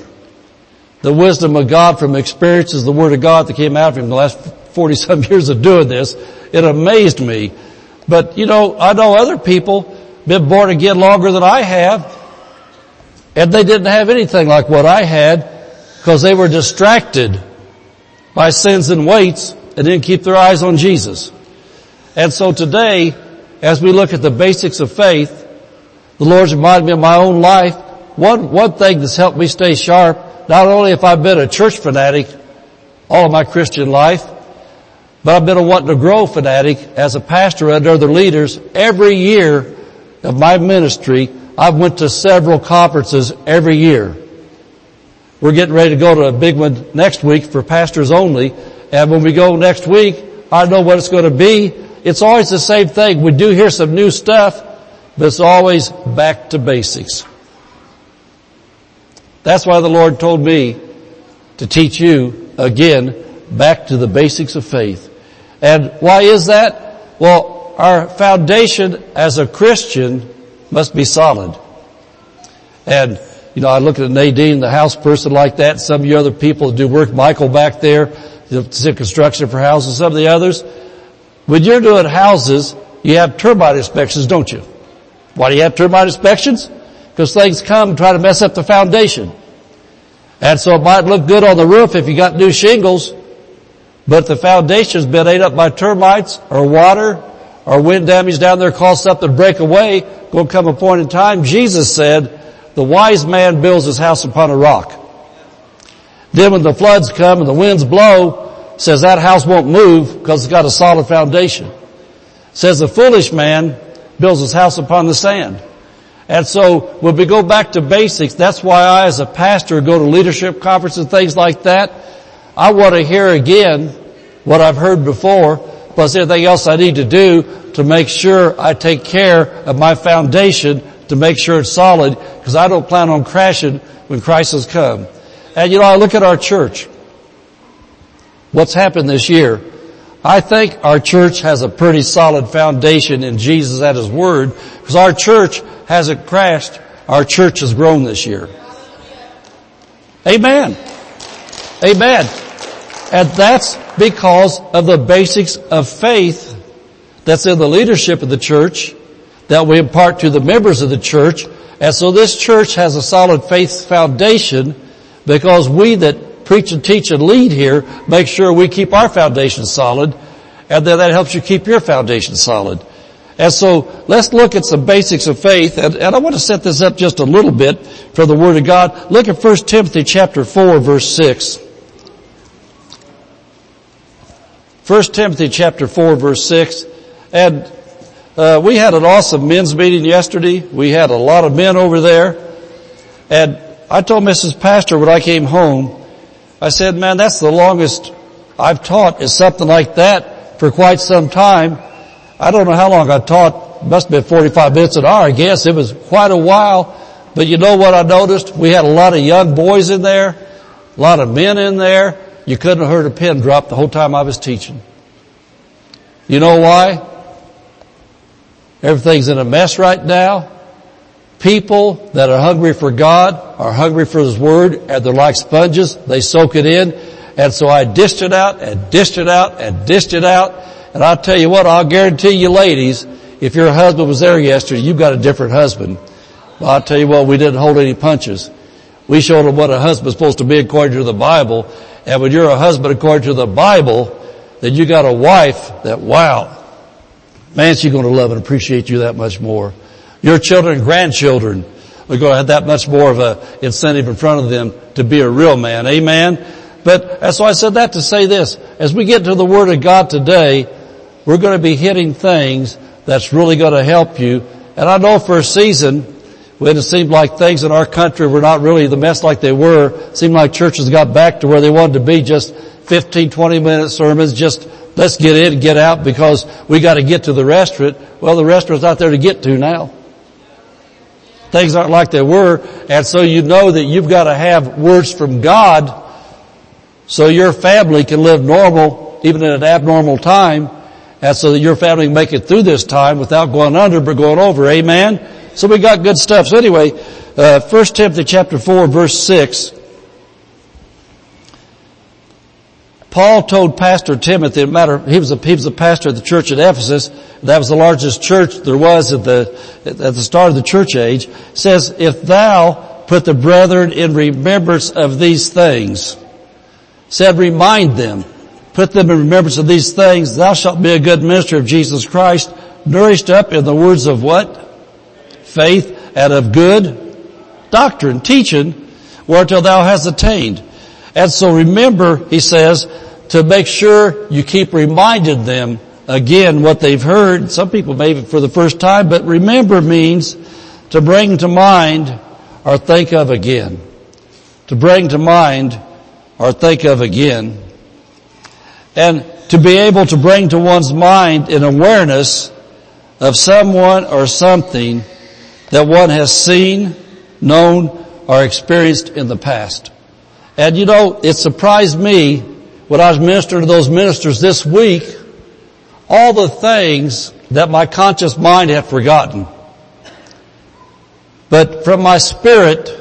The wisdom of God from experiences, the Word of God that came out of him the last 40 some years of doing this, it amazed me. But you know, I know other people been born again longer than I have, and they didn't have anything like what I had because they were distracted by sins and weights and didn't keep their eyes on Jesus. And so today, as we look at the basics of faith, the Lord's reminded me of my own life. One, one thing that's helped me stay sharp, not only have I've been a church fanatic all of my Christian life, but I've been a wanting to grow fanatic as a pastor under other leaders. Every year of my ministry, I've went to several conferences every year. We're getting ready to go to a big one next week for pastors only, and when we go next week, I know what it's going to be. It's always the same thing. We do hear some new stuff, but it's always back to basics. That's why the Lord told me to teach you again back to the basics of faith. And why is that? Well, our foundation as a Christian must be solid. And, you know, I look at Nadine, the house person like that, some of you other people that do work, Michael back there, the construction for houses, some of the others. When you're doing houses, you have termite inspections, don't you? Why do you have termite inspections? Because things come and try to mess up the foundation. And so it might look good on the roof if you got new shingles, but the foundation's been ate up by termites or water or wind damage down there caused something to break away, going to come a point in time. Jesus said, the wise man builds his house upon a rock. Then when the floods come and the winds blow, says that house won't move because it's got a solid foundation. Says the foolish man builds his house upon the sand. And so when we go back to basics, that's why I as a pastor go to leadership conferences and things like that. I want to hear again what I've heard before, plus anything else I need to do to make sure I take care of my foundation to make sure it's solid because I don't plan on crashing when crisis come. And you know, I look at our church. What's happened this year? I think our church has a pretty solid foundation in Jesus at His Word because our church hasn't crashed. Our church has grown this year. Amen. Amen. And that's because of the basics of faith that's in the leadership of the church that we impart to the members of the church. And so this church has a solid faith foundation because we that preach and teach and lead here make sure we keep our foundation solid and then that helps you keep your foundation solid. And so let's look at some basics of faith and, and I want to set this up just a little bit for the Word of God. Look at 1 Timothy chapter 4 verse 6. 1 Timothy chapter 4 verse 6 and uh, we had an awesome men's meeting yesterday. We had a lot of men over there. And I told Mrs. Pastor when I came home, I said, man, that's the longest I've taught is something like that for quite some time. I don't know how long I taught. Must have been 45 minutes an hour, I guess. It was quite a while. But you know what I noticed? We had a lot of young boys in there, a lot of men in there. You couldn't have heard a pin drop the whole time I was teaching. You know why? Everything's in a mess right now. People that are hungry for God are hungry for His Word and they're like sponges. They soak it in. And so I dished it out and dished it out and dished it out. And I'll tell you what, I'll guarantee you ladies, if your husband was there yesterday, you've got a different husband. But I'll tell you what, we didn't hold any punches. We showed them what a husband's supposed to be according to the Bible. And when you're a husband according to the Bible, then you got a wife that, wow, man, she's going to love and appreciate you that much more. Your children and grandchildren are going to have that much more of a incentive in front of them to be a real man. Amen. But so I said that to say this. As we get to the Word of God today, we're going to be hitting things that's really going to help you. And I know for a season, when it seemed like things in our country were not really the mess like they were, seemed like churches got back to where they wanted to be, just 15, 20 minute sermons, just let's get in and get out because we got to get to the restaurant. Well, the restaurant's out there to get to now. Things aren't like they were, and so you know that you've got to have words from God so your family can live normal, even in an abnormal time, and so that your family can make it through this time without going under but going over. Amen? So we got good stuff. So anyway, uh, 1 Timothy chapter 4 verse 6. Paul told Pastor Timothy, matter, he was a, he was a pastor at the church at Ephesus. That was the largest church there was at the, at the start of the church age. Says, if thou put the brethren in remembrance of these things, said remind them, put them in remembrance of these things, thou shalt be a good minister of Jesus Christ, nourished up in the words of what? Faith and of good doctrine, teaching, whereuntil thou hast attained. And so remember, he says, to make sure you keep reminding them again what they've heard. Some people maybe for the first time, but remember means to bring to mind or think of again. To bring to mind or think of again. And to be able to bring to one's mind an awareness of someone or something that one has seen, known, or experienced in the past. And you know, it surprised me when I was ministering to those ministers this week, all the things that my conscious mind had forgotten. But from my spirit,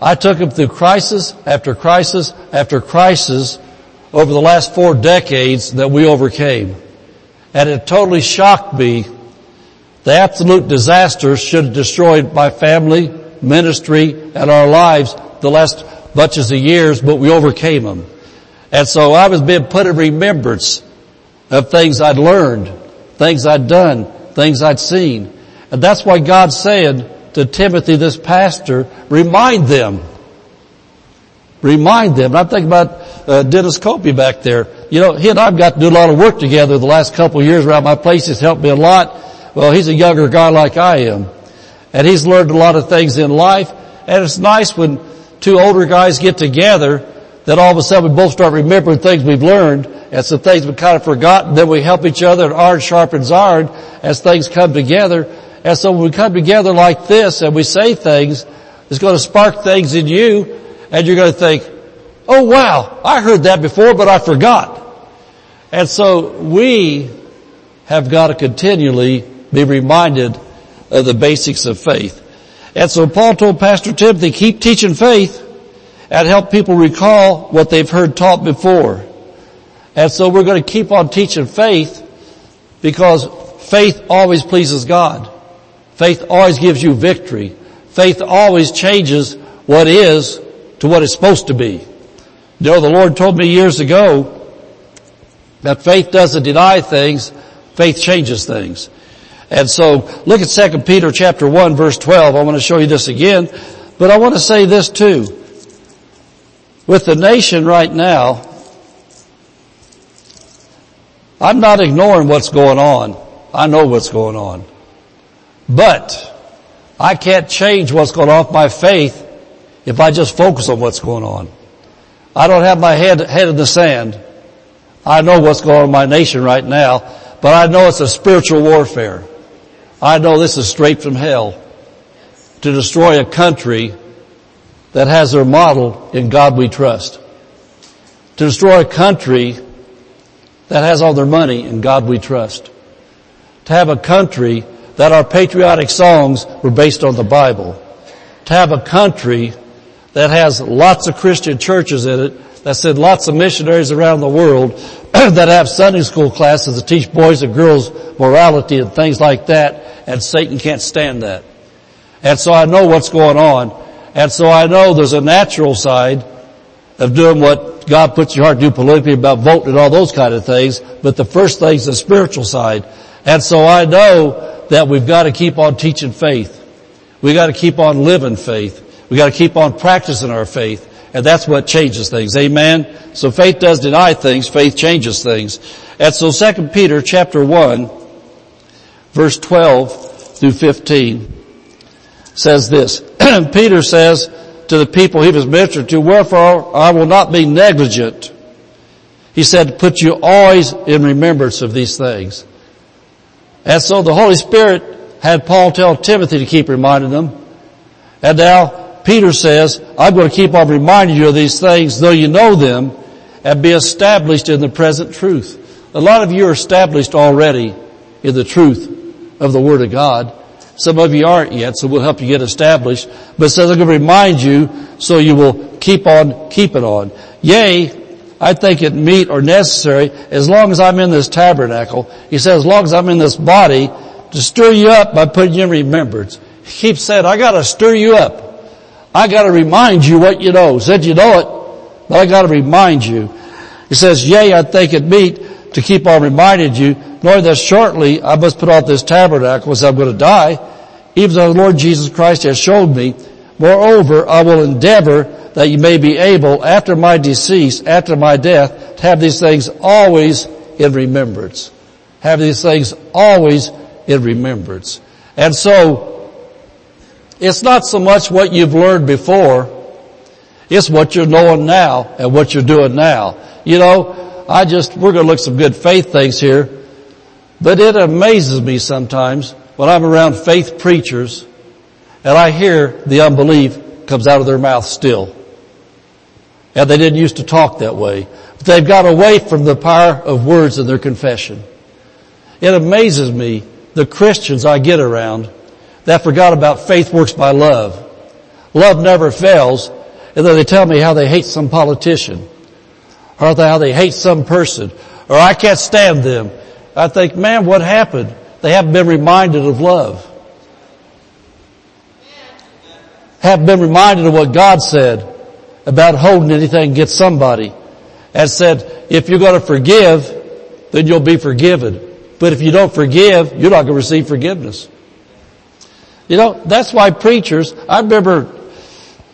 I took them through crisis after crisis after crisis over the last four decades that we overcame. And it totally shocked me. The absolute disasters should have destroyed my family, ministry, and our lives the last bunches of years, but we overcame them. And so I was being put in remembrance of things I'd learned, things I'd done, things I'd seen. And that's why God said to Timothy, this pastor, remind them. Remind them. And I'm thinking about uh, Dennis Copey back there. You know, he and I've got to do a lot of work together the last couple of years around my place. He's helped me a lot. Well, he's a younger guy like I am. And he's learned a lot of things in life. And it's nice when two older guys get together that all of a sudden we both start remembering things we've learned and some things we've kind of forgotten. Then we help each other and iron sharpens iron as things come together. And so when we come together like this and we say things, it's going to spark things in you and you're going to think, oh wow, I heard that before but I forgot. And so we have got to continually be reminded of the basics of faith. And so Paul told Pastor Timothy, keep teaching faith and help people recall what they've heard taught before. And so we're going to keep on teaching faith because faith always pleases God. Faith always gives you victory. Faith always changes what is to what it's supposed to be. You know, the Lord told me years ago that faith doesn't deny things, faith changes things. And so look at 2 Peter chapter 1 verse 12. I want to show you this again, but I want to say this too. With the nation right now, I'm not ignoring what's going on. I know what's going on. But I can't change what's going on my faith if I just focus on what's going on. I don't have my head, head in the sand. I know what's going on in my nation right now, but I know it's a spiritual warfare. I know this is straight from hell to destroy a country that has their model in God we trust. To destroy a country that has all their money in God we trust. To have a country that our patriotic songs were based on the Bible. To have a country that has lots of Christian churches in it, that send lots of missionaries around the world, that have Sunday school classes that teach boys and girls morality and things like that, and Satan can't stand that. And so I know what's going on, and so I know there's a natural side of doing what God puts your heart to do politically about voting and all those kind of things, but the first thing is the spiritual side. And so I know that we've got to keep on teaching faith. We got to keep on living faith. We got to keep on practicing our faith. And that's what changes things. Amen. So faith does deny things. Faith changes things. And so 2 Peter chapter 1 verse 12 through 15 says this. Peter says to the people he was ministered to, wherefore I will not be negligent. He said, put you always in remembrance of these things. And so the Holy Spirit had Paul tell Timothy to keep reminding them. And now Peter says, I'm going to keep on reminding you of these things, though you know them, and be established in the present truth. A lot of you are established already in the truth of the Word of God. Some of you aren't yet, so we'll help you get established. But it says, I'm going to remind you so you will keep on keeping on. Yea, I think it meet or necessary as long as I'm in this tabernacle. He says, as long as I'm in this body, to stir you up by putting you in remembrance. He keeps saying, I gotta stir you up. I gotta remind you what you know. Said you know it, but I gotta remind you. He says, yea, I think it meet to keep on reminding you, knowing that shortly I must put off this tabernacle as I'm to die, even though the Lord Jesus Christ has showed me. Moreover, I will endeavor that you may be able, after my decease, after my death, to have these things always in remembrance. Have these things always in remembrance. And so, it's not so much what you've learned before, it's what you're knowing now and what you're doing now. You know, I just, we're going to look some good faith things here, but it amazes me sometimes when I'm around faith preachers and I hear the unbelief comes out of their mouth still. And they didn't used to talk that way. But they've got away from the power of words in their confession. It amazes me the Christians I get around that forgot about faith works by love. Love never fails. And then they tell me how they hate some politician or how they hate some person or I can't stand them. I think, man, what happened? They haven't been reminded of love. Haven't been reminded of what God said about holding anything against somebody and said, if you're going to forgive, then you'll be forgiven. But if you don't forgive, you're not going to receive forgiveness. You know, that's why preachers, I remember,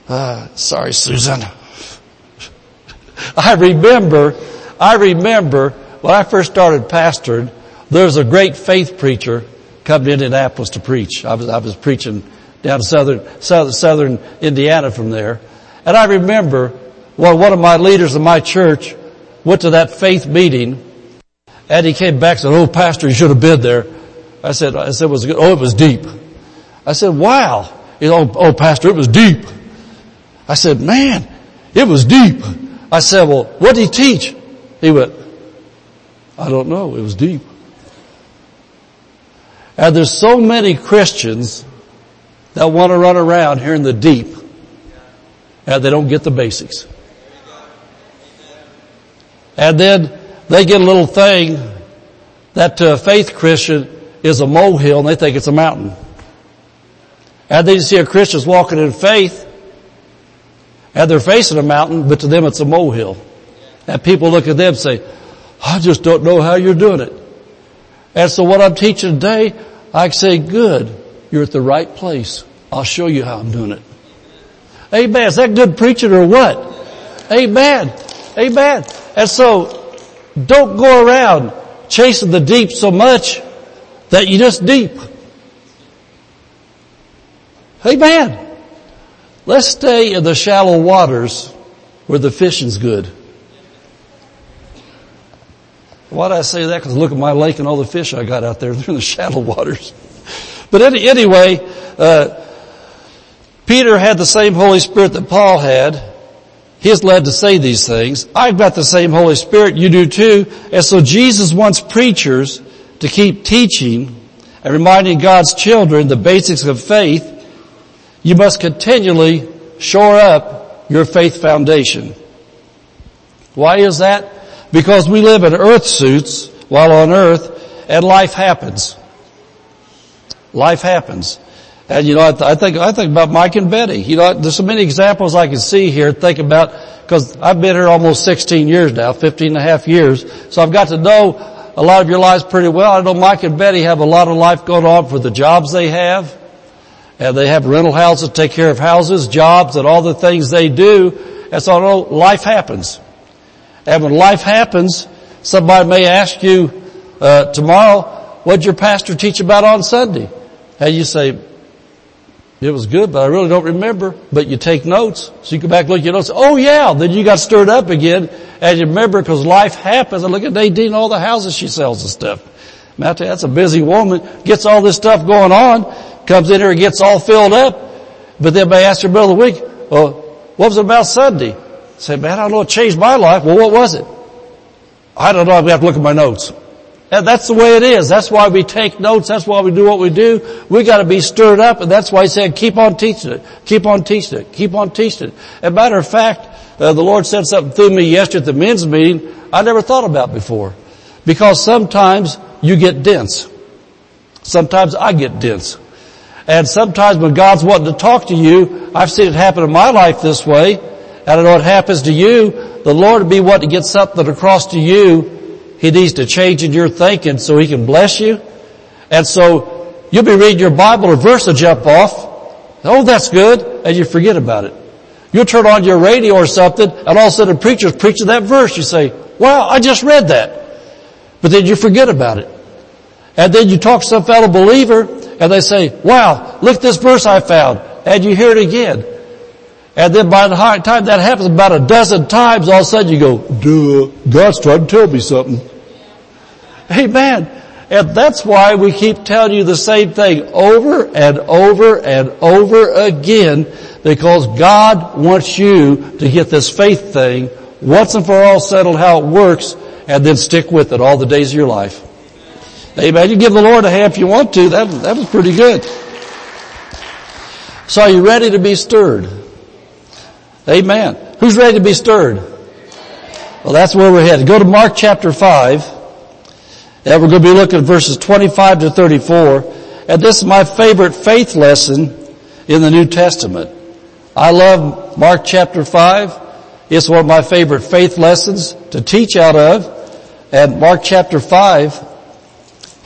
uh, sorry Susan. I remember, I remember when I first started pastoring, there was a great faith preacher come to Indianapolis to preach. I was, I was preaching down southern, southern, southern Indiana from there. And I remember, well, one of my leaders in my church went to that faith meeting and he came back and said, oh pastor, you should have been there. I said, I said, was it good? Oh, it was deep. I said, wow. You know, oh, pastor, it was deep. I said, man, it was deep. I said, well, what did he teach? He went, I don't know. It was deep. And there's so many Christians that want to run around here in the deep and they don't get the basics. And then they get a little thing that to a faith Christian is a molehill and they think it's a mountain. And they see a Christian's walking in faith and they're facing a mountain, but to them it's a molehill. And people look at them and say, I just don't know how you're doing it. And so what I'm teaching today, I say, good, you're at the right place. I'll show you how I'm doing it. Amen. Is that good preaching or what? Amen. Amen. And so, don't go around chasing the deep so much that you just deep. Amen. Let's stay in the shallow waters where the fishing's good. Why do I say that? Because look at my lake and all the fish I got out there. They're in the shallow waters. But any, anyway, uh, Peter had the same Holy Spirit that Paul had. He's led to say these things. I've got the same Holy Spirit. You do too. And so Jesus wants preachers to keep teaching and reminding God's children the basics of faith. You must continually shore up your faith foundation. Why is that? Because we live in earth suits while on earth and life happens. Life happens. And you know, I, th- I, think, I think about Mike and Betty. You know, there's so many examples I can see here, think about, cause I've been here almost 16 years now, 15 and a half years. So I've got to know a lot of your lives pretty well. I know Mike and Betty have a lot of life going on for the jobs they have. And they have rental houses, take care of houses, jobs, and all the things they do. So I know life happens. And when life happens, somebody may ask you, uh, tomorrow, what did your pastor teach about on Sunday? And you say, it was good, but I really don't remember. But you take notes. So you go back, look at your notes. Oh yeah, then you got stirred up again. And you remember because life happens. And look at Nadine, all the houses she sells and stuff. Tell that's a busy woman. Gets all this stuff going on. Comes in here and gets all filled up. But then may ask her middle of the week, well, what was it about Sunday? Say, man, I don't know. It changed my life. Well, what was it? I don't know. I have to look at my notes. And that's the way it is. That's why we take notes. That's why we do what we do. We gotta be stirred up and that's why he said keep on teaching it. Keep on teaching it. Keep on teaching it. As a matter of fact, uh, the Lord said something through me yesterday at the men's meeting I never thought about before. Because sometimes you get dense. Sometimes I get dense. And sometimes when God's wanting to talk to you, I've seen it happen in my life this way, and I know it happens to you, the Lord will be wanting to get something across to you he needs to change in your thinking so He can bless you. And so you'll be reading your Bible, a verse will jump off. Oh, that's good. And you forget about it. You'll turn on your radio or something and all of a sudden a preacher's preaching that verse. You say, wow, I just read that. But then you forget about it. And then you talk to some fellow believer and they say, wow, look this verse I found. And you hear it again. And then by the time that happens about a dozen times, all of a sudden you go, duh, God's trying to tell me something. Amen. And that's why we keep telling you the same thing over and over and over again, because God wants you to get this faith thing once and for all settled how it works, and then stick with it all the days of your life. Amen. You give the Lord a hand if you want to. That, that was pretty good. So are you ready to be stirred? Amen. Who's ready to be stirred? Well, that's where we're headed. Go to Mark chapter 5. And we're going to be looking at verses 25 to 34. And this is my favorite faith lesson in the New Testament. I love Mark chapter 5. It's one of my favorite faith lessons to teach out of. And Mark chapter 5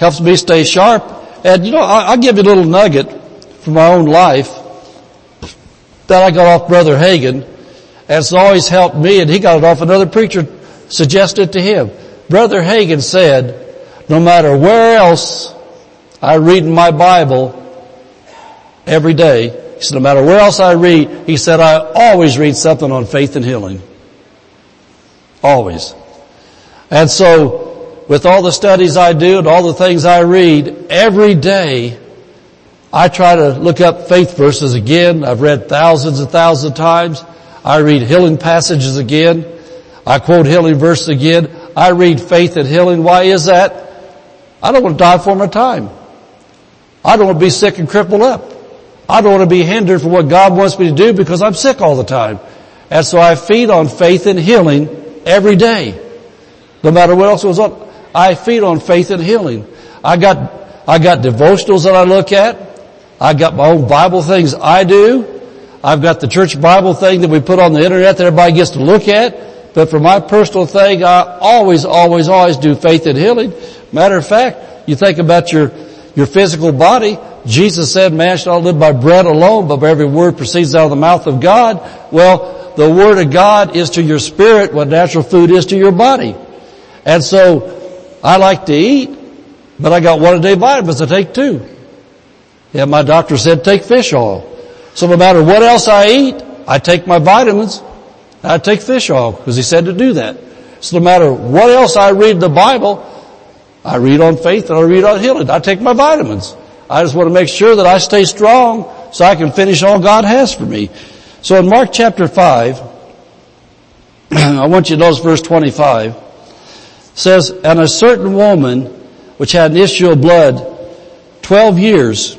helps me stay sharp. And you know, I'll give you a little nugget from my own life that I got off Brother Hagin has always helped me, and he got it off another preacher suggested to him. Brother Hagin said, no matter where else I read in my Bible every day, he said, no matter where else I read, he said, I always read something on faith and healing. Always. And so, with all the studies I do and all the things I read, every day, I try to look up faith verses again. I've read thousands and thousands of times. I read healing passages again. I quote healing verses again. I read faith and healing. Why is that? I don't want to die for my time. I don't want to be sick and crippled up. I don't want to be hindered from what God wants me to do because I'm sick all the time. And so I feed on faith and healing every day. No matter what else goes on, I feed on faith and healing. I got, I got devotionals that I look at. I got my own Bible things I do. I've got the church Bible thing that we put on the internet that everybody gets to look at. But for my personal thing, I always, always, always do faith and healing. Matter of fact, you think about your, your physical body. Jesus said, man shall live by bread alone, but by every word proceeds out of the mouth of God. Well, the word of God is to your spirit what natural food is to your body. And so, I like to eat, but I got one a day vitamins to take too. Yeah, my doctor said take fish oil. So no matter what else I eat, I take my vitamins. I take fish oil because he said to do that. So no matter what else I read the Bible, I read on faith and I read on healing. I take my vitamins. I just want to make sure that I stay strong so I can finish all God has for me. So in Mark chapter 5, I want you to notice verse 25, says, And a certain woman which had an issue of blood 12 years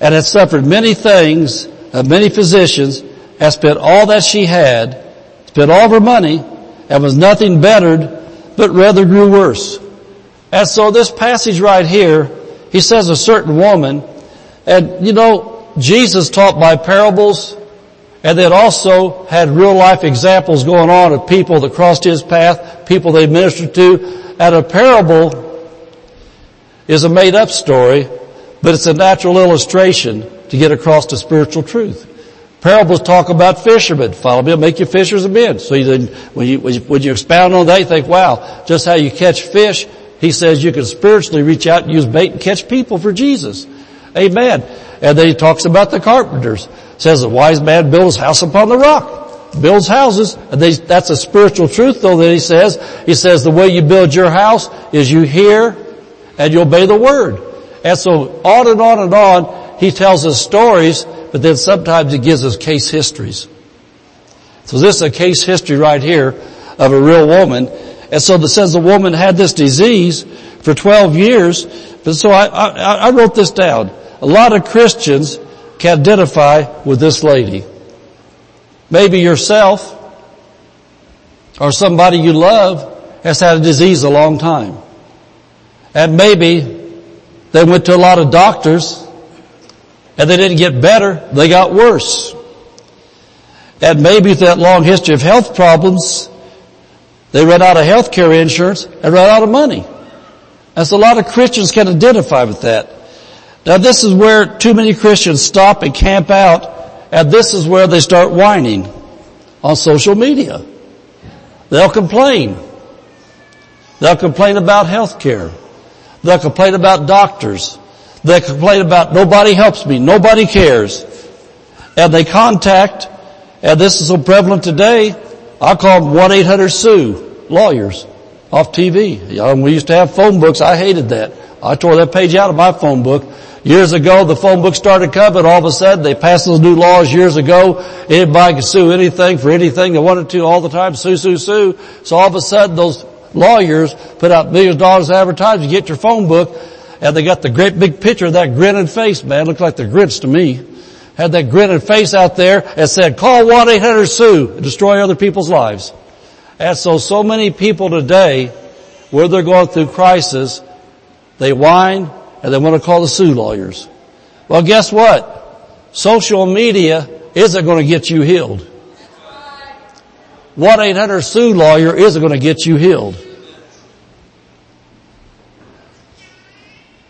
and had suffered many things of many physicians, had spent all that she had, spent all of her money, and was nothing bettered, but rather grew worse. And so this passage right here, he says a certain woman, and you know, Jesus taught by parables, and then also had real life examples going on of people that crossed his path, people they ministered to, and a parable is a made up story, but it's a natural illustration to get across the spiritual truth. Parables talk about fishermen. Follow me, I'll make you fishers of men. So you, when, you, when you expound on that, you think, wow, just how you catch fish, he says you can spiritually reach out and use bait and catch people for Jesus. Amen. And then he talks about the carpenters. Says the wise man builds house upon the rock. Builds houses. And they, that's a spiritual truth though that he says. He says the way you build your house is you hear and you obey the word. And so on and on and on, he tells us stories, but then sometimes he gives us case histories. So this is a case history right here of a real woman. And so it says the woman had this disease for 12 years. But so I, I, I wrote this down. A lot of Christians can identify with this lady. Maybe yourself or somebody you love has had a disease a long time. And maybe they went to a lot of doctors and they didn't get better, they got worse. And maybe with that long history of health problems, they ran out of health care insurance and ran out of money. So a lot of Christians can identify with that. Now this is where too many Christians stop and camp out and this is where they start whining on social media. They'll complain. They'll complain about health care. They'll complain about doctors. They complain about nobody helps me, nobody cares. And they contact, and this is so prevalent today, I call them 1-800-SUE, lawyers, off TV. We used to have phone books, I hated that. I tore that page out of my phone book. Years ago, the phone book started coming, all of a sudden they passed those new laws years ago. Anybody could sue anything for anything they wanted to all the time, sue, sue, sue. So all of a sudden those lawyers put out millions of dollars advertising, get your phone book, and they got the great big picture of that grinning face, man. Looked like the Grinch to me. Had that grinning face out there and said, call 1-800-SUE and destroy other people's lives. And so, so many people today, where they're going through crisis, they whine and they want to call the Sue lawyers. Well, guess what? Social media isn't going to get you healed. What 800 sue lawyer isn't going to get you healed.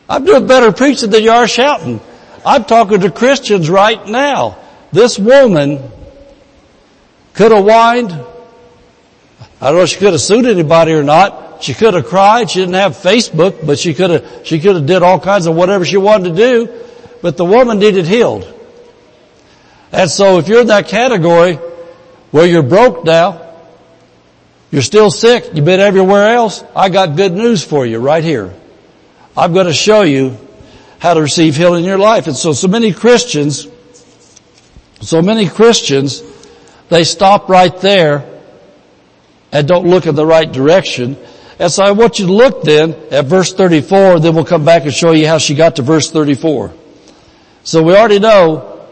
I'm doing better preaching than you are shouting. I'm talking to Christians right now. This woman could have whined. I don't know if she could have sued anybody or not. She could have cried. She didn't have Facebook, but she could have, she could have did all kinds of whatever she wanted to do. But the woman needed healed. And so if you're in that category where you're broke now, you're still sick, you've been everywhere else, I got good news for you right here. I'm going to show you how to receive healing in your life. And so, so many Christians, so many Christians, they stop right there and don't look in the right direction. And so I want you to look then at verse 34, and then we'll come back and show you how she got to verse 34. So we already know,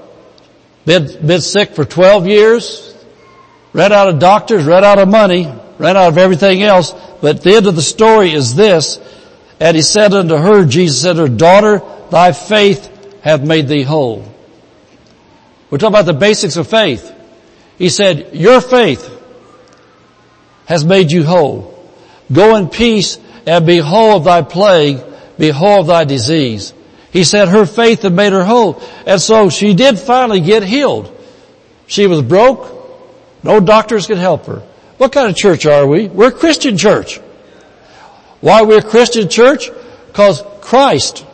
been, been sick for 12 years, ran out of doctors, ran out of money, ran out of everything else, but the end of the story is this, and he said unto her, Jesus said her, daughter, thy faith hath made thee whole. We're talking about the basics of faith. He said, your faith has made you whole. Go in peace and be whole of thy plague, be whole of thy disease. He said her faith had made her whole. And so she did finally get healed. She was broke. No doctors could help her. What kind of church are we? We're a Christian church. Why we're a Christian church? Because Christ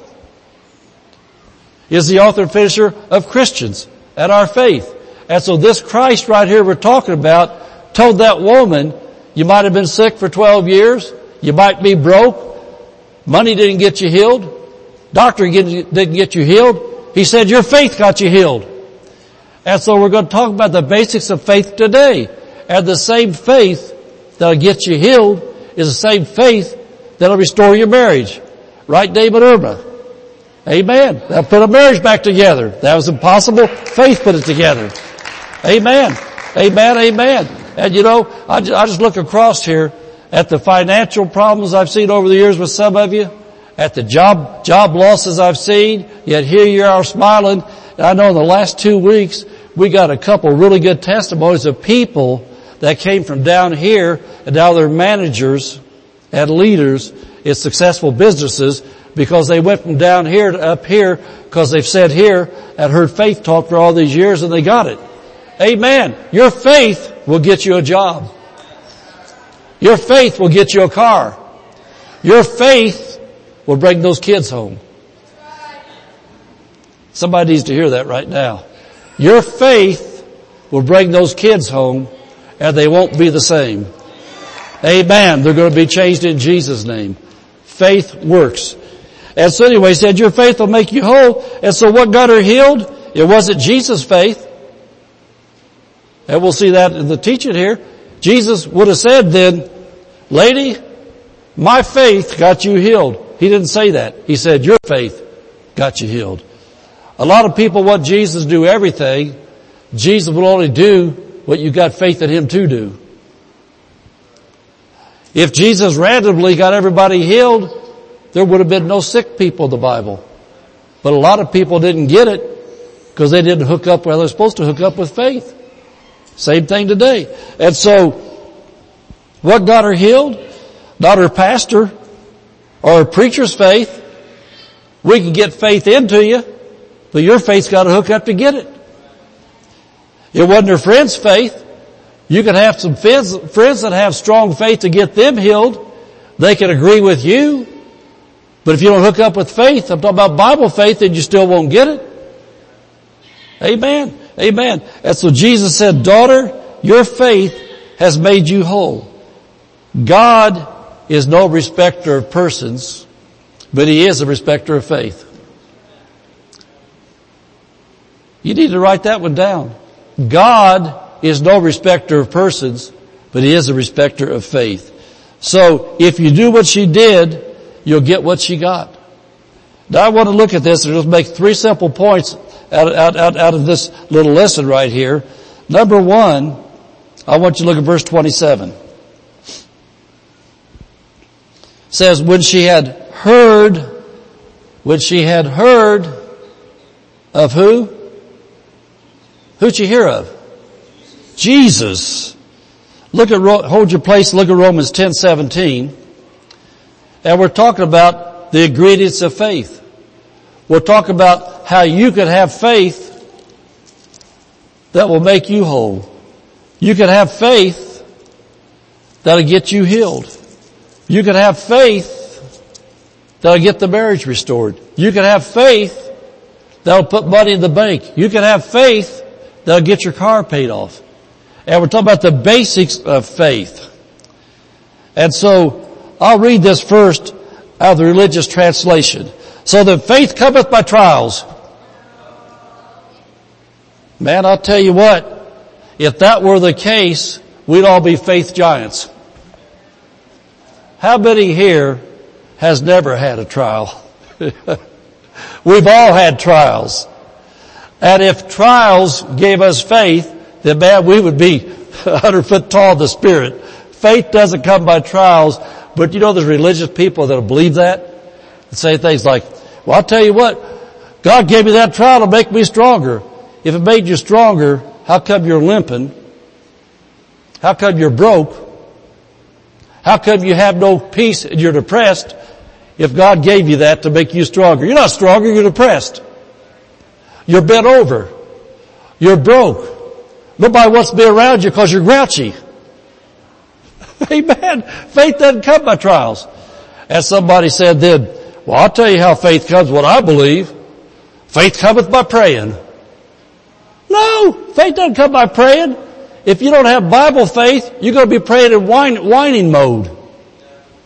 is the author and finisher of Christians and our faith. And so this Christ right here we're talking about told that woman, you might have been sick for 12 years. You might be broke. Money didn't get you healed. Doctor didn't get you healed. He said your faith got you healed. And so we're going to talk about the basics of faith today. And the same faith that'll get you healed is the same faith that'll restore your marriage. Right, David Irma? Amen. That'll put a marriage back together. That was impossible. Faith put it together. Amen. Amen. Amen. And you know, I just, I just look across here at the financial problems I've seen over the years with some of you, at the job, job losses I've seen, yet here you are smiling. And I know in the last two weeks, we got a couple really good testimonies of people that came from down here and now they're managers and leaders in successful businesses because they went from down here to up here because they've said here and heard faith talk for all these years and they got it. Amen. Your faith will get you a job. Your faith will get you a car. Your faith will bring those kids home. Somebody needs to hear that right now. Your faith will bring those kids home and they won't be the same. Amen. They're going to be changed in Jesus' name. Faith works. And so anyway, he said, your faith will make you whole. And so what got her healed? It wasn't Jesus' faith. And we'll see that in the teaching here. Jesus would have said then, lady, my faith got you healed. He didn't say that. He said, your faith got you healed. A lot of people want Jesus to do everything. Jesus will only do what you got faith in Him to do. If Jesus randomly got everybody healed, there would have been no sick people in the Bible. But a lot of people didn't get it because they didn't hook up where they're supposed to hook up with faith. Same thing today. And so, what got her healed? Not her pastor or her preacher's faith. We can get faith into you, but your faith's got to hook up to get it. It wasn't her friend's faith. You can have some friends, friends that have strong faith to get them healed. They can agree with you. But if you don't hook up with faith, I'm talking about Bible faith, then you still won't get it. Amen. Amen. And so Jesus said, daughter, your faith has made you whole. God is no respecter of persons, but He is a respecter of faith. You need to write that one down. God is no respecter of persons, but He is a respecter of faith. So if you do what she did, you'll get what she got. Now I want to look at this and just make three simple points out, out, out, out of this little lesson right here. Number one, I want you to look at verse 27. It says, when she had heard, when she had heard of who? Who'd she hear of? Jesus. Look at, hold your place, look at Romans 10, 17. And we're talking about the ingredients of faith. We're talk about how you can have faith that will make you whole. You can have faith that'll get you healed. You can have faith that'll get the marriage restored. You can have faith that'll put money in the bank. You can have faith that'll get your car paid off. And we're talking about the basics of faith. And so, I'll read this first out of the religious translation. So that faith cometh by trials. Man, I'll tell you what, if that were the case, we'd all be faith giants. how many here has never had a trial? We've all had trials. And if trials gave us faith, then man, we would be a hundred foot tall in the spirit. Faith doesn't come by trials, but you know there's religious people that'll believe that and say things like, well I'll tell you what, God gave me that trial to make me stronger. If it made you stronger, how come you're limping? How come you're broke? How come you have no peace and you're depressed if God gave you that to make you stronger? You're not stronger, you're depressed. You're bent over. You're broke. Nobody wants to be around you because you're grouchy. Amen. Faith doesn't come by trials. As somebody said then, well I'll tell you how faith comes, what I believe. Faith cometh by praying. No, faith doesn't come by praying. If you don't have Bible faith, you're going to be praying in whine, whining mode.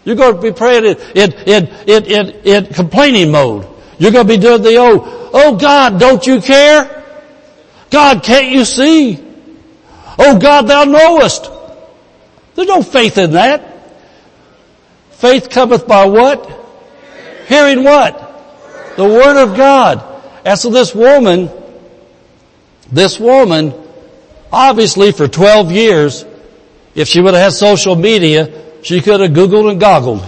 You're going to be praying in, in, in, in, in, in complaining mode. You're going to be doing the old, oh God, don't you care? God, can't you see? Oh God, thou knowest. There's no faith in that. Faith cometh by what? Hearing what? The Word of God. And so this woman, this woman, obviously for 12 years, if she would have had social media, she could have Googled and goggled.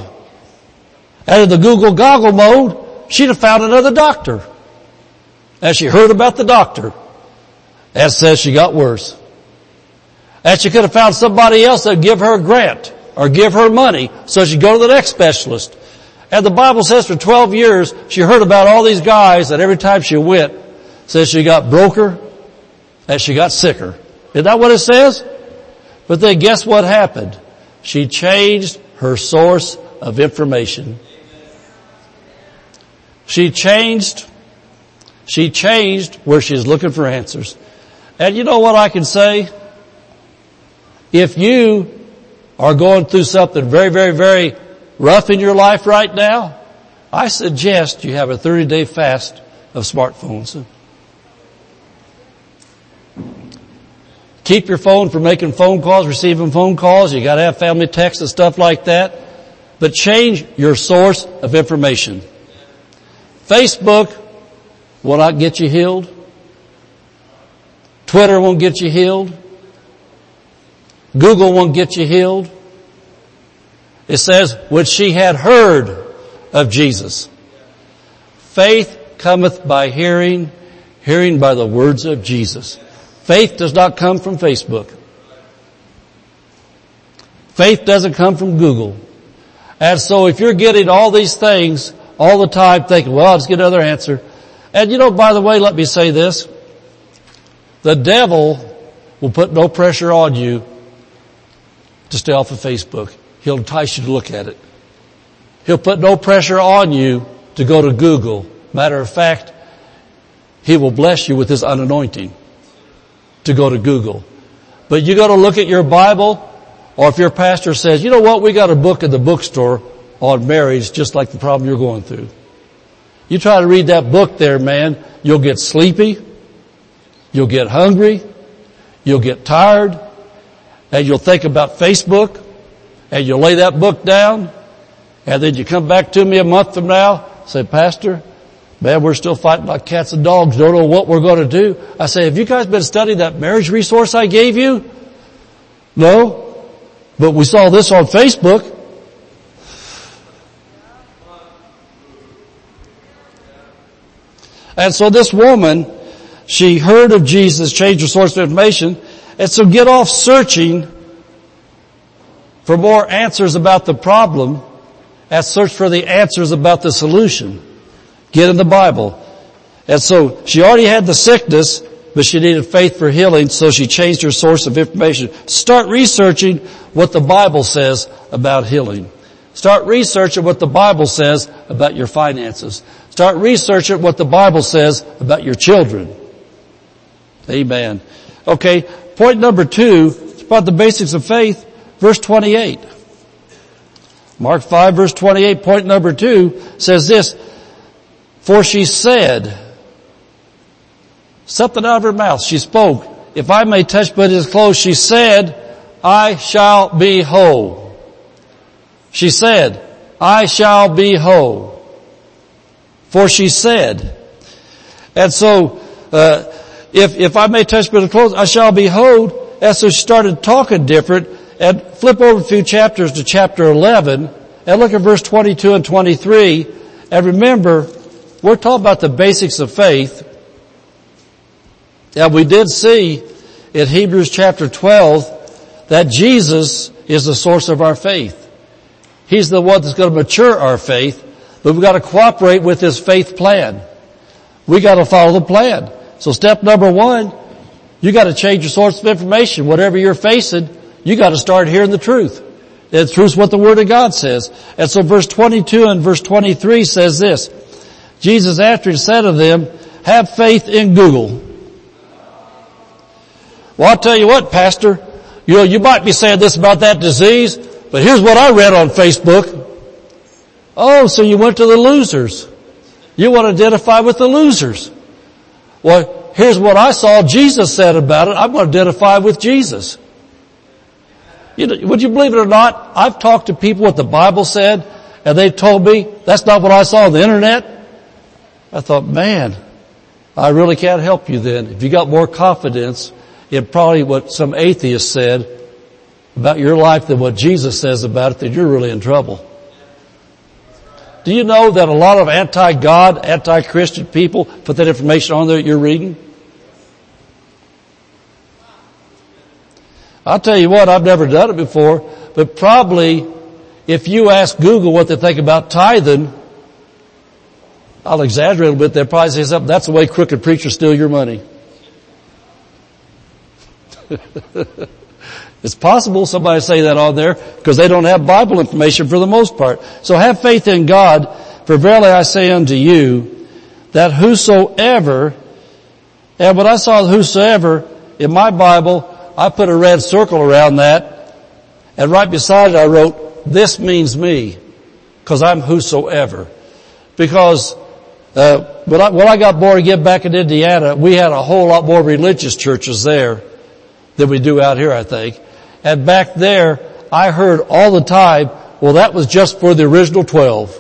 Out of the Google goggle mode, she'd have found another doctor. And she heard about the doctor. And says she got worse. And she could have found somebody else that would give her a grant or give her money so she'd go to the next specialist. And the Bible says for 12 years, she heard about all these guys that every time she went, says she got broker and she got sicker. Isn't that what it says? But then guess what happened? She changed her source of information. She changed, she changed where she's looking for answers. And you know what I can say? If you are going through something very, very, very rough in your life right now, I suggest you have a 30 day fast of smartphones. Keep your phone from making phone calls, receiving phone calls. You gotta have family texts and stuff like that. But change your source of information. Facebook will not get you healed. Twitter won't get you healed. Google won't get you healed. It says, when she had heard of Jesus. Faith cometh by hearing, hearing by the words of Jesus. Faith does not come from Facebook. Faith doesn't come from Google. And so if you're getting all these things all the time thinking, well, I'll just get another answer. And you know, by the way, let me say this. The devil will put no pressure on you to stay off of Facebook. He'll entice you to look at it. He'll put no pressure on you to go to Google. Matter of fact, He will bless you with His unanointing to go to Google. But you gotta look at your Bible, or if your pastor says, you know what, we got a book in the bookstore on marriage just like the problem you're going through. You try to read that book there, man, you'll get sleepy, you'll get hungry, you'll get tired, and you'll think about Facebook, and you lay that book down, and then you come back to me a month from now, say, Pastor, man, we're still fighting like cats and dogs, don't know what we're going to do. I say, have you guys been studying that marriage resource I gave you? No. But we saw this on Facebook. And so this woman, she heard of Jesus, changed her source of information, and so get off searching for more answers about the problem and search for the answers about the solution. Get in the Bible. And so she already had the sickness, but she needed faith for healing, so she changed her source of information. Start researching what the Bible says about healing. Start researching what the Bible says about your finances. Start researching what the Bible says about your children. Amen. Okay, point number two, it's about the basics of faith. Verse 28. Mark 5 verse 28, point number two says this, for she said, something out of her mouth, she spoke, if I may touch but his clothes, she said, I shall be whole. She said, I shall be whole. For she said. And so, uh, if, if I may touch but the clothes, I shall be whole. And so she started talking different. And flip over a few chapters to chapter 11 and look at verse 22 and 23. And remember, we're talking about the basics of faith. And we did see in Hebrews chapter 12 that Jesus is the source of our faith. He's the one that's going to mature our faith, but we've got to cooperate with His faith plan. We got to follow the plan. So step number one, you got to change your source of information. Whatever you're facing, you got to start hearing the truth. The truth's what the Word of God says. And so verse 22 and verse 23 says this, Jesus after he said to them, have faith in Google. Well, I'll tell you what, Pastor, you know, you might be saying this about that disease, but here's what I read on Facebook. Oh, so you went to the losers. You want to identify with the losers. Well, here's what I saw Jesus said about it. I'm going to identify with Jesus. You know, would you believe it or not? I've talked to people what the Bible said, and they told me that's not what I saw on the internet. I thought, man, I really can't help you then. If you got more confidence in probably what some atheist said about your life than what Jesus says about it, then you're really in trouble. Do you know that a lot of anti-God, anti-Christian people put that information on there that you're reading? I'll tell you what, I've never done it before, but probably if you ask Google what they think about tithing, I'll exaggerate a little bit, they'll probably say something, that's the way crooked preachers steal your money. it's possible somebody say that on there because they don't have Bible information for the most part. So have faith in God, for verily I say unto you that whosoever, and when I saw whosoever in my Bible, I put a red circle around that, and right beside it I wrote, this means me, because I'm whosoever. Because uh, when, I, when I got born again back in Indiana, we had a whole lot more religious churches there than we do out here, I think. And back there, I heard all the time, well that was just for the original 12.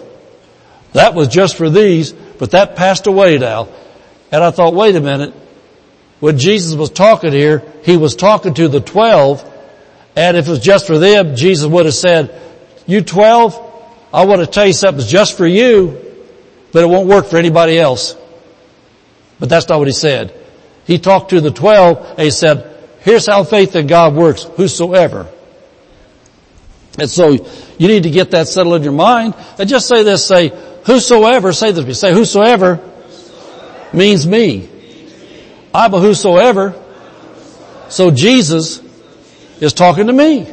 That was just for these, but that passed away now. And I thought, wait a minute, when Jesus was talking here, He was talking to the twelve, and if it was just for them, Jesus would have said, you twelve, I want to tell you something just for you, but it won't work for anybody else. But that's not what He said. He talked to the twelve, and He said, here's how faith in God works, whosoever. And so, you need to get that settled in your mind, and just say this, say, whosoever, say this, say whosoever means me. I'm a whosoever. So Jesus is talking to me.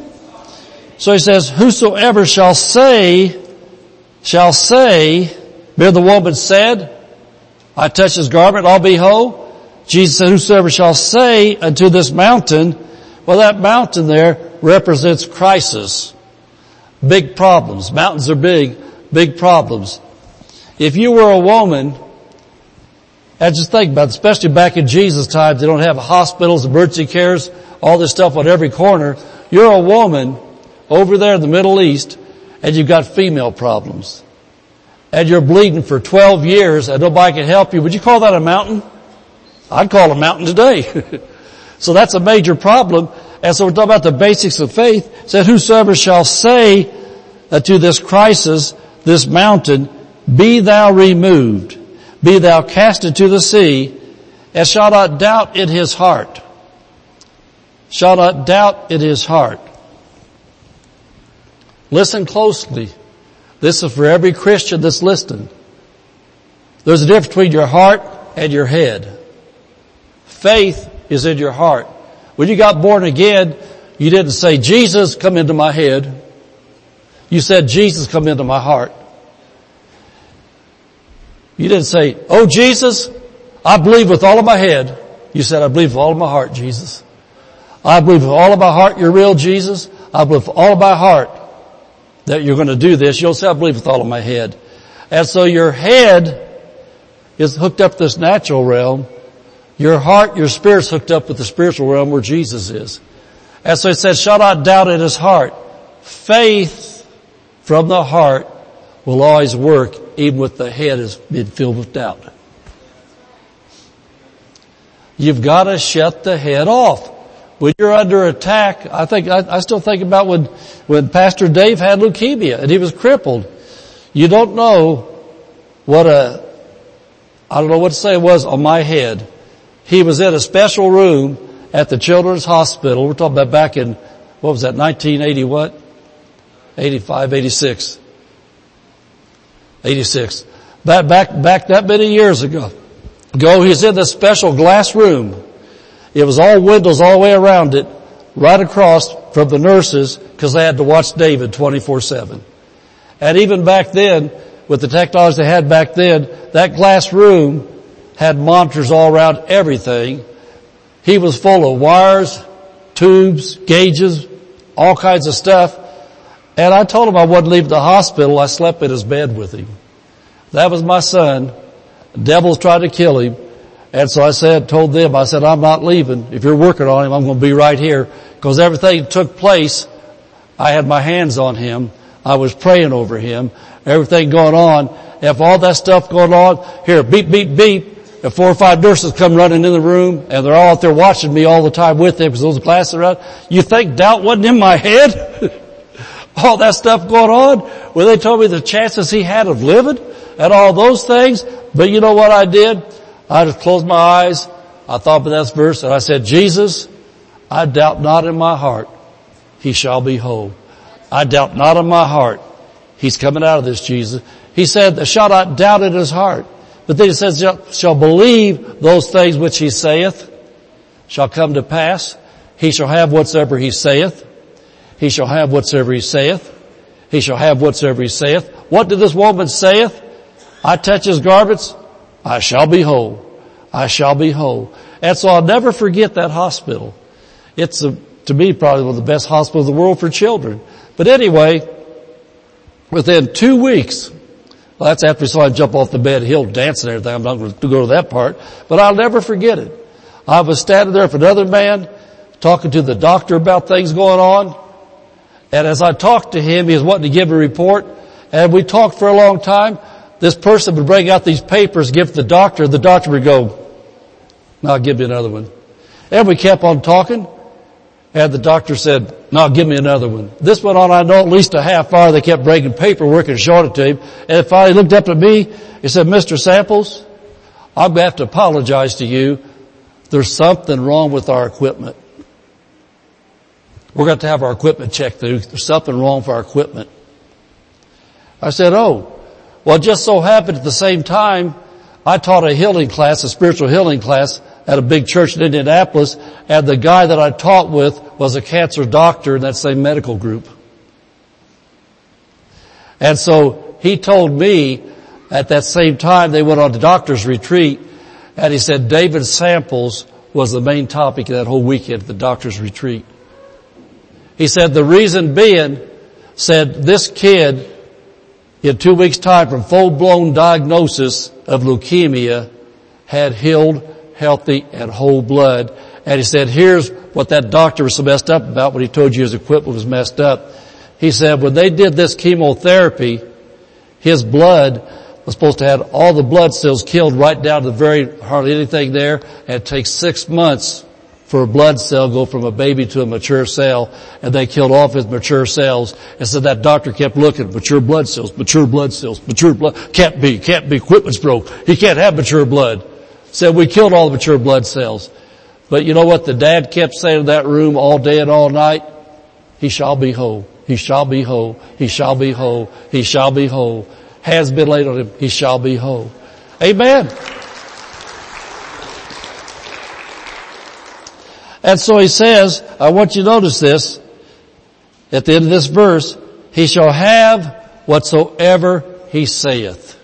So he says, whosoever shall say, shall say, bear the woman said, I touch his garment, I'll be whole. Jesus said, whosoever shall say unto this mountain, well that mountain there represents crisis. Big problems. Mountains are big, big problems. If you were a woman and just think about it, especially back in Jesus' times, they don't have hospitals, emergency cares, all this stuff on every corner. You're a woman over there in the Middle East and you've got female problems. And you're bleeding for 12 years and nobody can help you. Would you call that a mountain? I'd call it a mountain today. so that's a major problem. And so we're talking about the basics of faith. It said, whosoever shall say to this crisis, this mountain, be thou removed be thou cast into the sea, and shall not doubt in his heart. Shall not doubt in his heart. Listen closely. This is for every Christian that's listening. There's a difference between your heart and your head. Faith is in your heart. When you got born again, you didn't say, Jesus, come into my head. You said, Jesus, come into my heart. You didn't say, oh Jesus, I believe with all of my head. You said, I believe with all of my heart, Jesus. I believe with all of my heart you're real, Jesus. I believe with all of my heart that you're going to do this. You'll say, I believe with all of my head. And so your head is hooked up to this natural realm. Your heart, your spirit's hooked up with the spiritual realm where Jesus is. And so it says, shall not doubt in his heart. Faith, from the heart will always work even with the head has been filled with doubt. You've got to shut the head off. When you're under attack, I think, I, I still think about when, when Pastor Dave had leukemia and he was crippled. You don't know what a, I don't know what to say it was on my head. He was in a special room at the Children's Hospital. We're talking about back in, what was that, 1980 what? 85, 86. 86. Back, back, back that many years ago. Go, he's in this special glass room. It was all windows all the way around it, right across from the nurses, because they had to watch David 24-7. And even back then, with the technology they had back then, that glass room had monitors all around everything. He was full of wires, tubes, gauges, all kinds of stuff. And I told him I wouldn't leave the hospital. I slept in his bed with him. That was my son. Devil's tried to kill him. And so I said, told them, I said, I'm not leaving. If you're working on him, I'm going to be right here. Because everything took place. I had my hands on him. I was praying over him. Everything going on. If all that stuff going on, here, beep, beep, beep. If four or five nurses come running in the room and they're all out there watching me all the time with them because those glasses are out, you think doubt wasn't in my head? all that stuff going on where they told me the chances he had of living and all those things. But you know what I did? I just closed my eyes. I thought about that verse and I said, Jesus, I doubt not in my heart he shall be whole. I doubt not in my heart he's coming out of this Jesus. He said, shall not doubt in his heart. But then he says, shall believe those things which he saith shall come to pass. He shall have whatsoever he saith. He shall have whatsoever he saith. He shall have whatsoever he saith. What did this woman saith? I touch his garments, I shall be whole. I shall be whole. And so I'll never forget that hospital. It's a, to me probably one of the best hospitals in the world for children. But anyway, within two weeks, well, that's after he saw him jump off the bed, he'll dance and everything. I'm not going to go to that part, but I'll never forget it. I was standing there with another man talking to the doctor about things going on. And as I talked to him, he was wanting to give a report and we talked for a long time. This person would bring out these papers, give to the doctor, the doctor would go, now I'll give me another one. And we kept on talking. And the doctor said, no, give me another one. This went on, I know, at least a half hour. They kept breaking paperwork and showing it to him. And finally he looked up at me. He said, Mr. Samples, I'm going to have to apologize to you. There's something wrong with our equipment. We're going to have our equipment checked. There's something wrong with our equipment. I said, oh, well, it just so happened at the same time, I taught a healing class, a spiritual healing class at a big church in Indianapolis, and the guy that I taught with was a cancer doctor in that same medical group. And so he told me at that same time they went on the doctor's retreat, and he said David Samples was the main topic of that whole weekend at the doctor's retreat. He said the reason being, said this kid in two weeks time from full-blown diagnosis of leukemia had healed, healthy, and whole blood. And he said, here's what that doctor was so messed up about when he told you his equipment was messed up. He said, when they did this chemotherapy, his blood was supposed to have all the blood cells killed right down to the very, hardly anything there, and it takes six months for a blood cell go from a baby to a mature cell, and they killed off his mature cells. And so that doctor kept looking, mature blood cells, mature blood cells, mature blood, can't be, can't be, equipment's broke. He can't have mature blood. Said we killed all the mature blood cells. But you know what the dad kept saying in that room all day and all night? He shall be whole. He shall be whole. He shall be whole. He shall be whole. Has been laid on him. He shall be whole. Amen. And so he says, I want you to notice this, at the end of this verse, he shall have whatsoever he saith.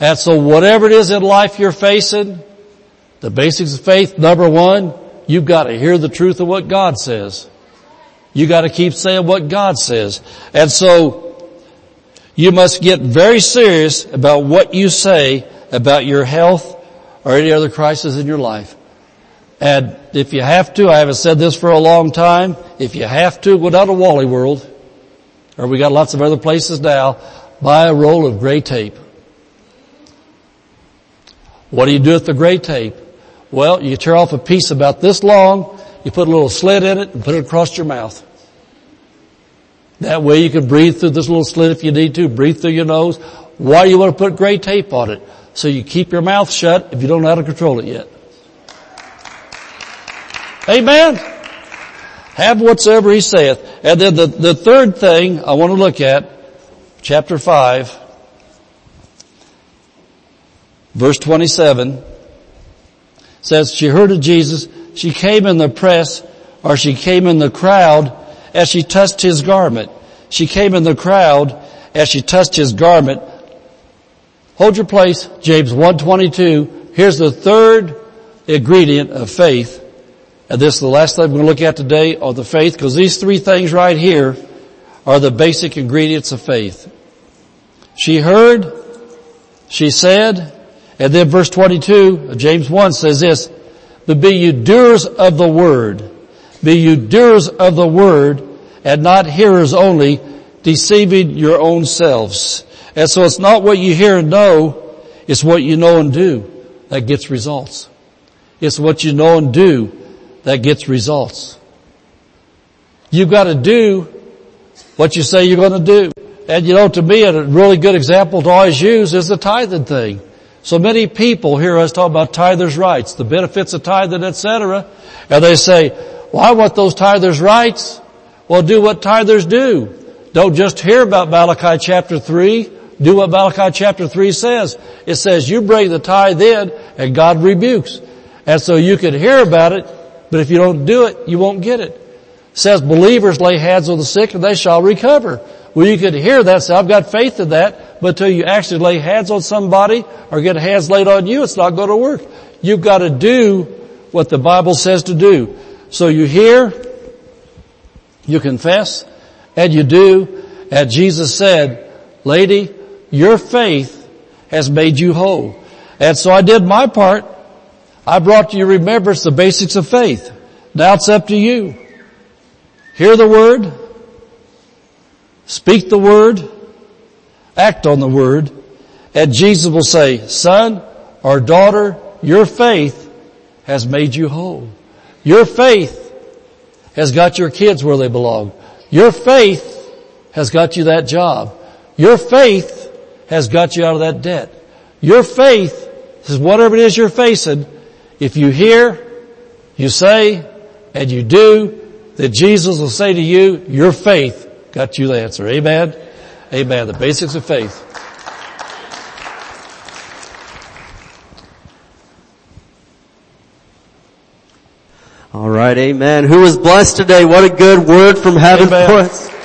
And so whatever it is in life you're facing, the basics of faith, number one, you've got to hear the truth of what God says. You got to keep saying what God says. And so you must get very serious about what you say about your health or any other crisis in your life. And if you have to, I haven't said this for a long time, if you have to, go down to Wally World. or we got lots of other places now, buy a roll of gray tape. What do you do with the gray tape? Well, you tear off a piece about this long, you put a little slit in it and put it across your mouth. That way you can breathe through this little slit if you need to, breathe through your nose. Why do you want to put gray tape on it? So you keep your mouth shut if you don't know how to control it yet. Amen. Have whatsoever he saith. And then the, the third thing I want to look at, chapter 5, verse 27, says, she heard of Jesus, she came in the press, or she came in the crowd, as she touched his garment. She came in the crowd as she touched his garment. Hold your place, James 122. Here's the third ingredient of faith. And this is the last thing we're going to look at today on the faith, because these three things right here are the basic ingredients of faith. She heard, she said, and then verse 22, James 1 says this, but be you doers of the word. Be you doers of the word and not hearers only, deceiving your own selves. And so it's not what you hear and know, it's what you know and do that gets results. It's what you know and do that gets results. You've got to do what you say you're going to do. And you know, to me, a really good example to always use is the tithing thing. So many people hear us talk about tithers' rights, the benefits of tithing, etc. And they say, well, I want those tithers' rights. Well, do what tithers do. Don't just hear about Malachi chapter 3. Do what Malachi chapter 3 says. It says you bring the tithe in and God rebukes. And so you can hear about it, but if you don't do it, you won't get it. it says believers lay hands on the sick and they shall recover. Well, you could hear that, say, I've got faith in that, but until you actually lay hands on somebody or get hands laid on you, it's not going to work. You've got to do what the Bible says to do. So you hear, you confess, and you do. And Jesus said, lady, your faith has made you whole. And so I did my part. I brought to your remembrance the basics of faith. Now it's up to you. Hear the word, speak the word, act on the word, and Jesus will say, son or daughter, your faith has made you whole. Your faith has got your kids where they belong. Your faith has got you that job. Your faith has got you out of that debt. Your faith is whatever it is you're facing. If you hear, you say, and you do, that Jesus will say to you, your faith got you the answer. Amen? Amen. The basics of faith. All right, amen. Who was blessed today? What a good word from heaven Amen. for us.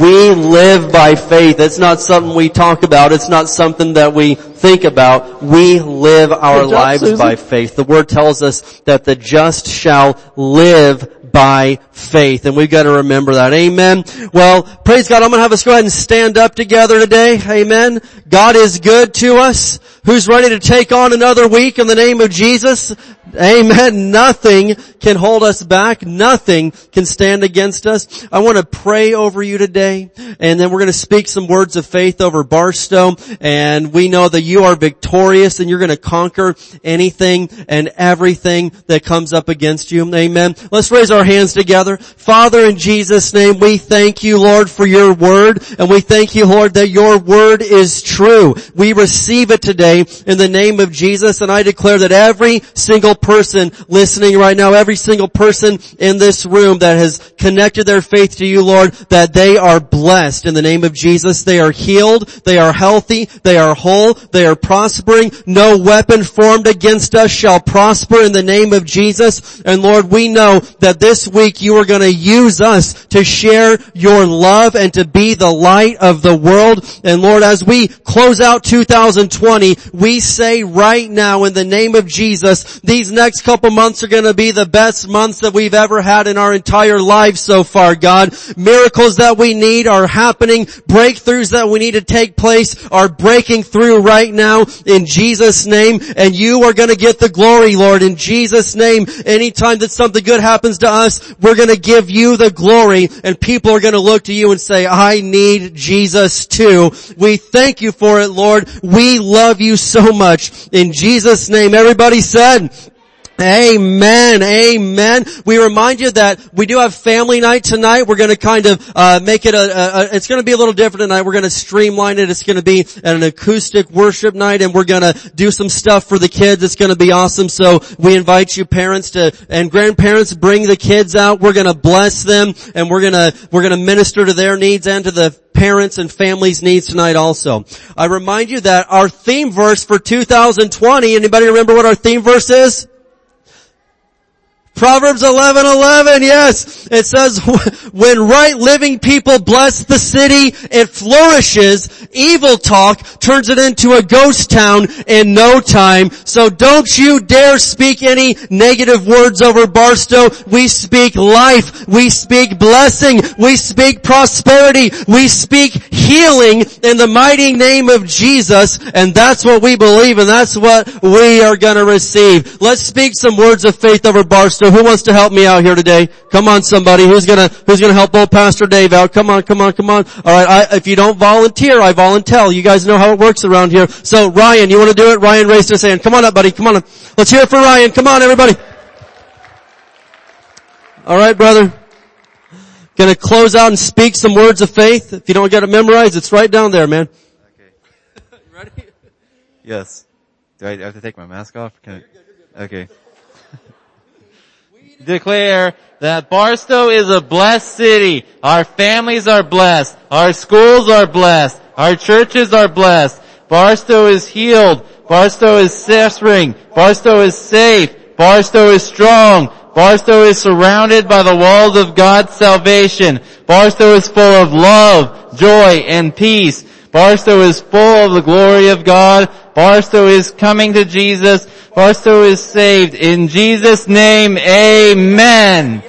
We live by faith. It's not something we talk about. It's not something that we think about. We live our job, lives Susan. by faith. The word tells us that the just shall live by faith. And we've got to remember that. Amen. Well, praise God. I'm going to have us go ahead and stand up together today. Amen. God is good to us. Who's ready to take on another week in the name of Jesus? Amen. Nothing can hold us back. Nothing can stand against us. I want to pray over you today and then we're going to speak some words of faith over Barstow and we know that you are victorious and you're going to conquer anything and everything that comes up against you. Amen. Let's raise our hands together. Father, in Jesus name, we thank you, Lord, for your word and we thank you, Lord, that your word is true. We receive it today in the name of Jesus and I declare that every single person listening right now, every single person in this room that has connected their faith to you, Lord, that they are blessed in the name of Jesus. They are healed. They are healthy. They are whole. They are prospering. No weapon formed against us shall prosper in the name of Jesus. And Lord, we know that this week you are going to use us to share your love and to be the light of the world. And Lord, as we close out 2020, we say right now in the name of Jesus, these next couple months are going to be the best months that we've ever had in our entire lives so far, God. Miracles that we need are happening. Breakthroughs that we need to take place are breaking through right right now in Jesus name and you are going to get the glory, Lord, in Jesus name. Anytime that something good happens to us, we're going to give you the glory and people are going to look to you and say, I need Jesus too. We thank you for it, Lord. We love you so much. In Jesus name, everybody said, Amen. Amen. We remind you that we do have family night tonight. We're going to kind of uh, make it a, a, a. It's going to be a little different tonight. We're going to streamline it. It's going to be an acoustic worship night, and we're going to do some stuff for the kids. It's going to be awesome. So we invite you, parents, to and grandparents, bring the kids out. We're going to bless them, and we're going to we're going to minister to their needs and to the parents and families' needs tonight also. I remind you that our theme verse for 2020. Anybody remember what our theme verse is? Proverbs 11, 11, yes. It says, when right living people bless the city, it flourishes. Evil talk turns it into a ghost town in no time. So don't you dare speak any negative words over Barstow. We speak life. We speak blessing. We speak prosperity. We speak healing in the mighty name of Jesus. And that's what we believe and that's what we are gonna receive. Let's speak some words of faith over Barstow. Who wants to help me out here today? Come on somebody. Who's gonna, who's gonna help old Pastor Dave out? Come on, come on, come on. Alright, I, if you don't volunteer, I volunteer. You guys know how it works around here. So Ryan, you wanna do it? Ryan raised his hand. Come on up buddy, come on up. Let's hear it for Ryan. Come on everybody. Alright brother. Gonna close out and speak some words of faith. If you don't get it memorized, it's right down there, man. Okay. ready? Yes. Do I have to take my mask off? Can I? Okay. Declare that Barstow is a blessed city. Our families are blessed. Our schools are blessed. Our churches are blessed. Barstow is healed. Barstow is suffering. Barstow is safe. Barstow is strong. Barstow is surrounded by the walls of God's salvation. Barstow is full of love, joy, and peace. Barstow is full of the glory of God. Barstow is coming to Jesus. Barstow is saved. In Jesus' name, amen.